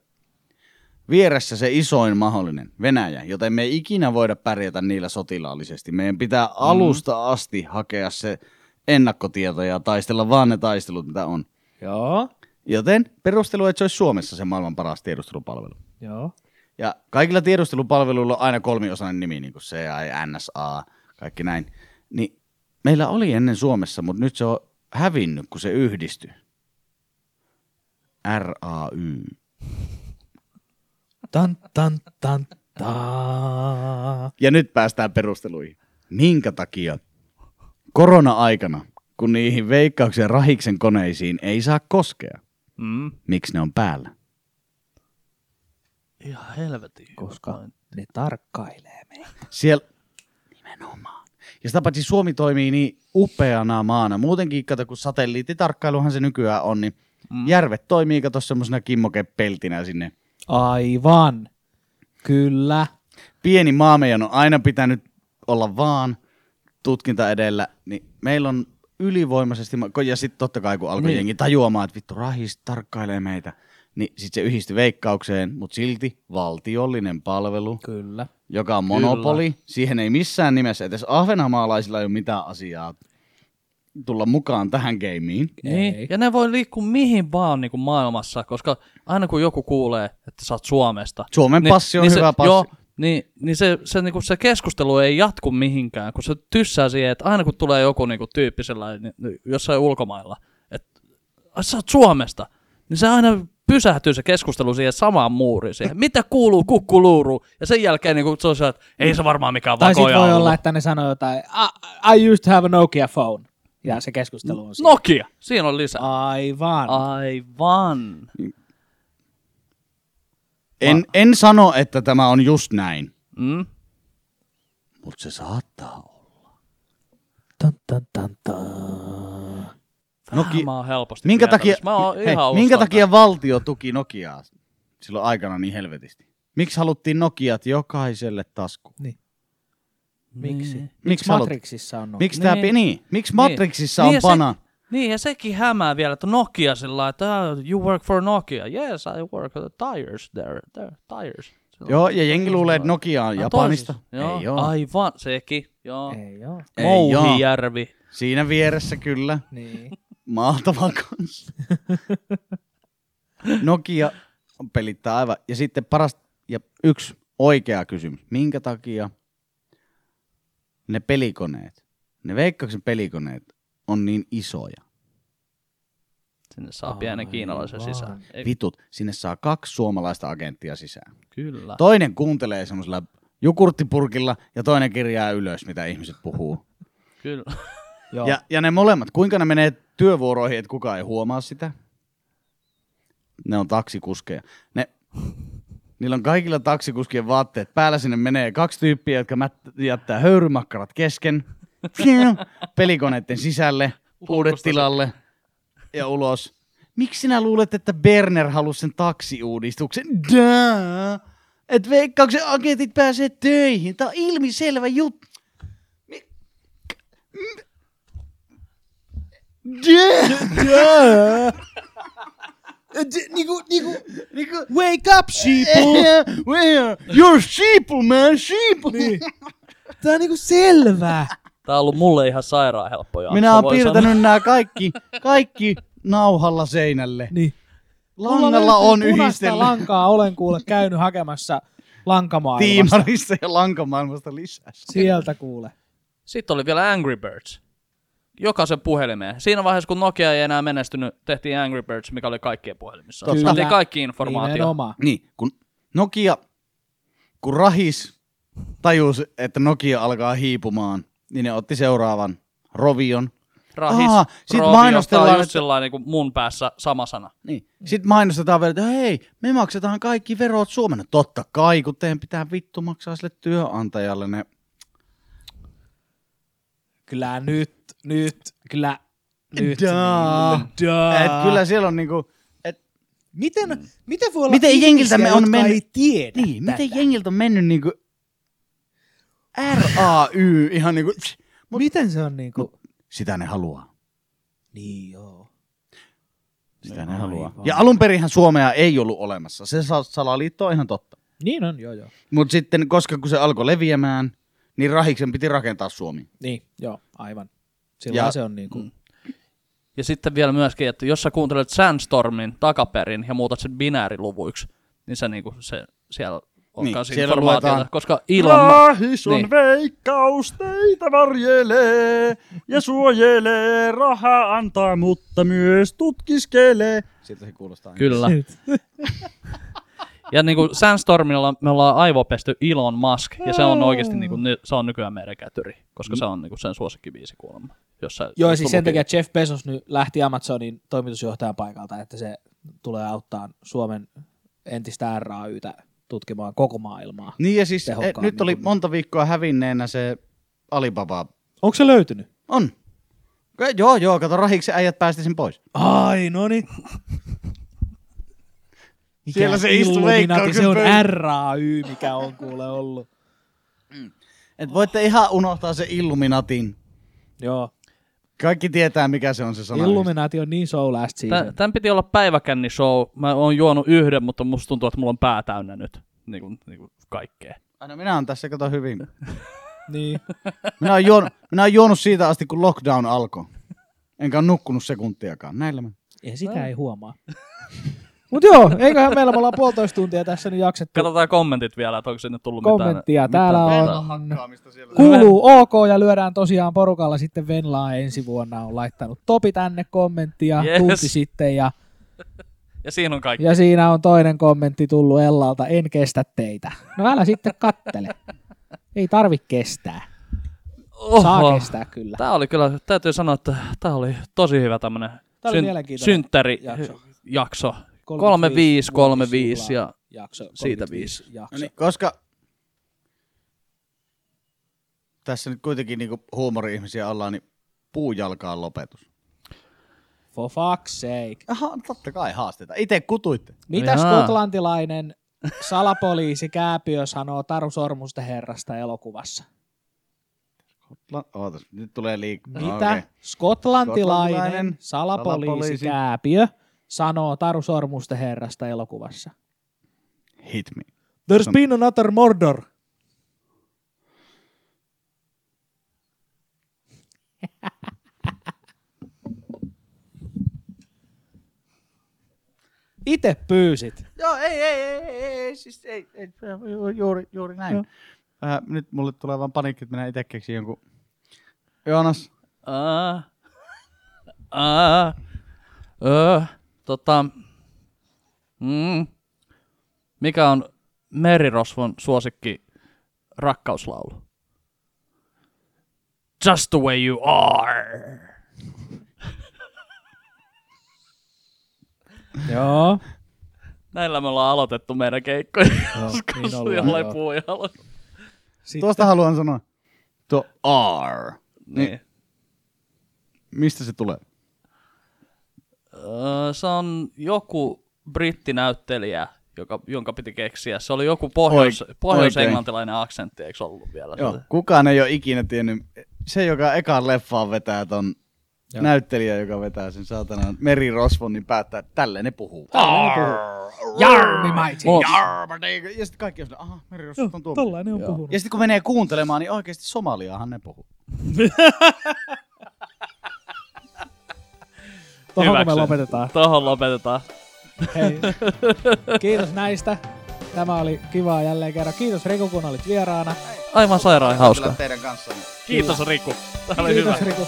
Vieressä se isoin mahdollinen, Venäjä, joten me ei ikinä voida pärjätä niillä sotilaallisesti. Meidän pitää alusta asti hakea se ennakkotieto ja taistella vaan ne taistelut, mitä on. Joo, Joten perustelu, että se olisi Suomessa se maailman paras tiedustelupalvelu. joo. Ja kaikilla tiedustelupalveluilla on aina kolmiosainen nimi, niin kuin CIA, NSA, kaikki näin. Niin meillä oli ennen Suomessa, mutta nyt se on hävinnyt, kun se yhdistyi. RAY. Tan, tan, tan, tan. Ja nyt päästään perusteluihin. Minkä takia korona-aikana, kun niihin veikkauksen rahiksen koneisiin ei saa koskea, Mm. miksi ne on päällä? Ihan helvetin. Koska ne tarkkailee meitä. Siellä nimenomaan. Ja sitä paitsi Suomi toimii niin upeana maana. Muutenkin, kato, kun satelliittitarkkailuhan se nykyään on, niin mm. järvet toimii, kato semmoisena kimmokepeltinä sinne. Aivan. Kyllä. Pieni maa meidän on aina pitänyt olla vaan tutkinta edellä, niin meillä on ylivoimaisesti, ma- ja sitten totta kai kun alkoi niin. jengi tajuamaan, että vittu rahis tarkkailee meitä, niin sitten se yhdistyi veikkaukseen, mutta silti valtiollinen palvelu, Kyllä. joka on monopoli. Kyllä. Siihen ei missään nimessä, edes ahvenamaalaisilla ei ole mitään asiaa tulla mukaan tähän gameiin. Niin, ja ne voi liikkua mihin vaan niin kuin maailmassa, koska aina kun joku kuulee, että sä oot Suomesta. Suomen passi on se, hyvä passi. Joo, niin, niin se, se, niin kuin se keskustelu ei jatku mihinkään, kun se tyssää siihen, että aina kun tulee joku niin kuin tyyppi sellainen, niin, jossain ulkomailla, että "Ai, sä oot Suomesta, niin se aina pysähtyy se keskustelu siihen samaan muuriin siihen. Mitä kuuluu kukkuluuru? Ja sen jälkeen niin kuin, se on se, että ei se varmaan mikään Tai sitten vakoja voi ollut. olla, että ne sanoo jotain, I, I used to have a Nokia phone. Ja se keskustelu on siinä. Nokia, siinä on lisää. Aivan. Aivan. En, en sano, että tämä on just näin, Mm? mutta se saattaa olla. Tan, tan, tan, tan. Vähän Noki- mä oon helposti Minkä takia. Mä oon hei, ihan minkä takia valtio tuki Nokiaa silloin aikana niin helvetisti? Miksi haluttiin Nokiat jokaiselle taskuun? Niin. Miksi? Niin. Miksi Matrixissa on Nokia? Miksi tää, Niin. niin. Miksi Matrixissa Niin on pana? Niin, ja sekin hämää vielä, että Nokia sillä että "Ah, you work for Nokia. Yes, I work at the tires there. there tires. Sillä Joo, ja jengi luulee, että Nokia on No, Japanista. Joo, Ei oo. aivan, sekin. Joo. Ei oo. Ei oo. Mouhijärvi. Siinä vieressä kyllä. Niin. Mahtava kanssa. Nokia pelittää aivan. Ja sitten paras, ja yksi oikea kysymys. Minkä takia ne pelikoneet, ne veikkauksen pelikoneet on niin isoja? Sinne saa pienen kiinalaisen Aivan. sisään. Ei, Vitut, sinne saa kaksi suomalaista agenttia sisään. kyllä. Toinen kuuntelee semmoisella jukurttipurkilla ja toinen kirjaa ylös, mitä ihmiset puhuu. Kyllä. Joo. Ja, ja ne molemmat, kuinka ne menee työvuoroihin, että kukaan ei huomaa sitä? Ne on taksikuskeja. Ne, niillä on kaikilla taksikuskien vaatteet. Päällä sinne menee kaksi tyyppiä, jotka jättää höyrymakkarat kesken. Pelikoneiden sisälle, uudet tilalle ja ulos. Miksi sinä luulet, että Berner halusi sen taksiuudistuksen? Duh! Et veikkauksen agentit pääsee töihin. Tämä on ilmiselvä juttu. M- Duh! Niinku, niinku, Niinku, wake up, sheeple! Where? You're sheeple, man, sheeple! niin. Tää on niinku selvää. Tää on ollut mulle ihan sairaan helppo jakso. Minä oon piirtänyt nämä kaikki, kaikki nauhalla seinälle. Niin. Langalla on punaista yhdistellyt lankaa, olen kuule käynyt hakemassa lankamaailmasta. tiimarista ja lankamaailmasta lisää. Sieltä kuule. Sitten oli vielä Angry Birds. Jokaisen puhelimeen. Siinä vaiheessa, kun Nokia ei enää menestynyt, tehtiin Angry Birds, mikä oli kaikkien puhelimissa. Kyllä. Saatiin kaikki informaatio. Nimenomaan. Niin, kun Nokia, kun Rahis tajusi, että Nokia alkaa hiipumaan, niin ne otti seuraavan Rovion. Rahis, Aa, sit Rovio, mainostellaan, on just että- sellainen niin kuin mun päässä sama sana. Niin. Sitten mainostetaan vielä, että hei, me maksetaan kaikki verot Suomena. Totta kai, kun teidän pitää vittu maksaa sille työnantajalle ne. Kyllä nyt, nyt, kyllä nyt. Niin, duh. Et kyllä siellä on niinku, et, Miten, miten voi olla Miten ihmisiä, jengiltä me on mennyt- ei tiedä niin, tätä? miten jengiltä on mennyt niinku R-A-Y ihan niinku, Miten se on niinku... sitä ne haluaa. Niin joo. Sitten mitä ne haluaa. Ja alun perinhän Suomea ei ollut olemassa. Se sa- salaliitto on ihan totta. Niin on, joo joo. Mutta sitten, koska kun se alkoi leviämään, niin Rahiksen piti rakentaa Suomi. Niin, joo, aivan. Silloin Ja- se on niin kuin, Ja sitten vielä myöskin, että jos sä kuuntelet Sandstormin takaperin ja muutat sen binääriluvuiksi, niin se, niinku, se siellä on Niin, siellä informaatiota, luetaan- koska Elon, Ma- Rahison Niin. veikkaus teitä varjelee ja suojelee, rahaa antaa, mutta myös tutkiskelee. Siltä se kuulostaa. Kyllä. Ja niin kuin Sandstormilla me ollaan aivopesty Elon Musk, ja se on oikeasti niin kuin, se on nykyään meidän kätyri, koska se on niin kuin sen suosikkibiisi kuulemma. Jos sä, Joo, siis sen takia että Jeff Bezos nyt lähti Amazonin toimitusjohtajan paikalta, että se tulee auttaa Suomen entistä RAYtä tutkimaan koko maailmaa. Niin ja siis eh, Tehokkaammin nyt oli monta viikkoa hävinneenä se Alibaba. Onko se löytynyt? On. Joo, joo, kato Rahiksen äijät päästi sen pois. Ai, no niin. Siellä se istui Illuminati, Veikkauksen se on. RAY, mikä on kuule ollut. Et voitte ihan unohtaa se Illuminatin. Joo. Kaikki tietää, mikä se on se sana. Illuminati on niin so last season. Tän, tän piti olla päiväkänni show. Mä oon juonut yhden, mutta musta tuntuu, että mulla on pää täynnä nyt niin kuin, niin kuin kaikkea. Aina minä on tässä, kato hyvin. Niin. Minä oon, juonut, minä oon juonut siitä asti, kun lockdown alkoi. Enkä ole nukkunut sekuntiakaan. Näillä mä. Ja sitä ei huomaa. Mut joo, eiköhän meillä me ollaan puolitoista tuntia tässä nyt jaksettu Katsotaan kommentit vielä, että onko sinne tullut mitään. kommenttia. Täällä on, hakkaamista siellä. kuuluu OK ja lyödään tosiaan porukalla sitten Venlaa ensi vuonna. On laittanut Topi tänne kommenttia Yes. tunti sitten ja, Ja siinä on kaikki. ja siinä on toinen kommentti tullut Ellalta. En kestä teitä. No älä sitten kattele. Ei tarvi kestää. Saa Oho. kestää kyllä. Tää oli kyllä, täytyy sanoa, että tää oli tosi hyvä tämmönen Tää oli mielenkiintoinen synttäri jakso. jakso. 35, 35 ja jakso, siitä 35 jakso. No niin, koska tässä nyt kuitenkin niinku huumori-ihmisiä ollaan, niin puujalkaan lopetus. For fuck's sake. Aha, no totta kai haasteita. Itse kutuitte. Mitä Jaa. skotlantilainen salapoliisi Kääpiö sanoo Taru Sormusten herrasta elokuvassa? La- Ootas, nyt tulee liikaa. Mitä Okay. skotlantilainen, Skotlantilainen salapoliisi, salapoliisi. Kääpiö sanoo Taru Sormusten herrasta elokuvassa? Hit me. There's been another murder. Itse pyysit. Joo, ei, ei, ei, ei, ei, siis ei, ei ju- juuri, juuri näin. Joo. Äh, nyt mulle tulee vaan paniikki, että minä itse keksin jonkun. Joonas, Aa, aa, öö, tota, mm, mikä on Merirosvon suosikki rakkauslaulu? Just the way you are. Joo. Näillä me ollaan aloitettu meidän keikkoja. Joo, Joskus niin ollaan, puujalla. Sitten, tuosta haluan sanoa. Tuo R. Niin. Mistä se tulee? Öö, se on joku brittinäyttelijä, joka, jonka piti keksiä. Se oli joku pohjois, pohjois-englantilainen aksentti, eikö ollut vielä? Joo, Se- kukaan ei ole ikinä tiennyt. Se, joka ekan leffaan vetää ton Joo. näyttelijä, joka vetää sen saatana merirosvon, niin päättää, että tälleen ne puhuu. Jarmi maitsi. Mulla- Jarr, Ja sitten kaikki on sillä, aha, merirosvot on tuo. Tollainen on puhunut. Ja sitten kun menee kuuntelemaan, niin oikeasti somaliahan ne puhuu. Tohon me lopetetaan. Tohon lopetetaan. Hei. Kiitos näistä. Tämä oli kivaa jälleen kerran. Kiitos Riku, kun olit vieraana. Aivan sairaan hauska. teidän kanssanne. Kiitos Riku. Tämä oli Kiitos hyvä. Riku.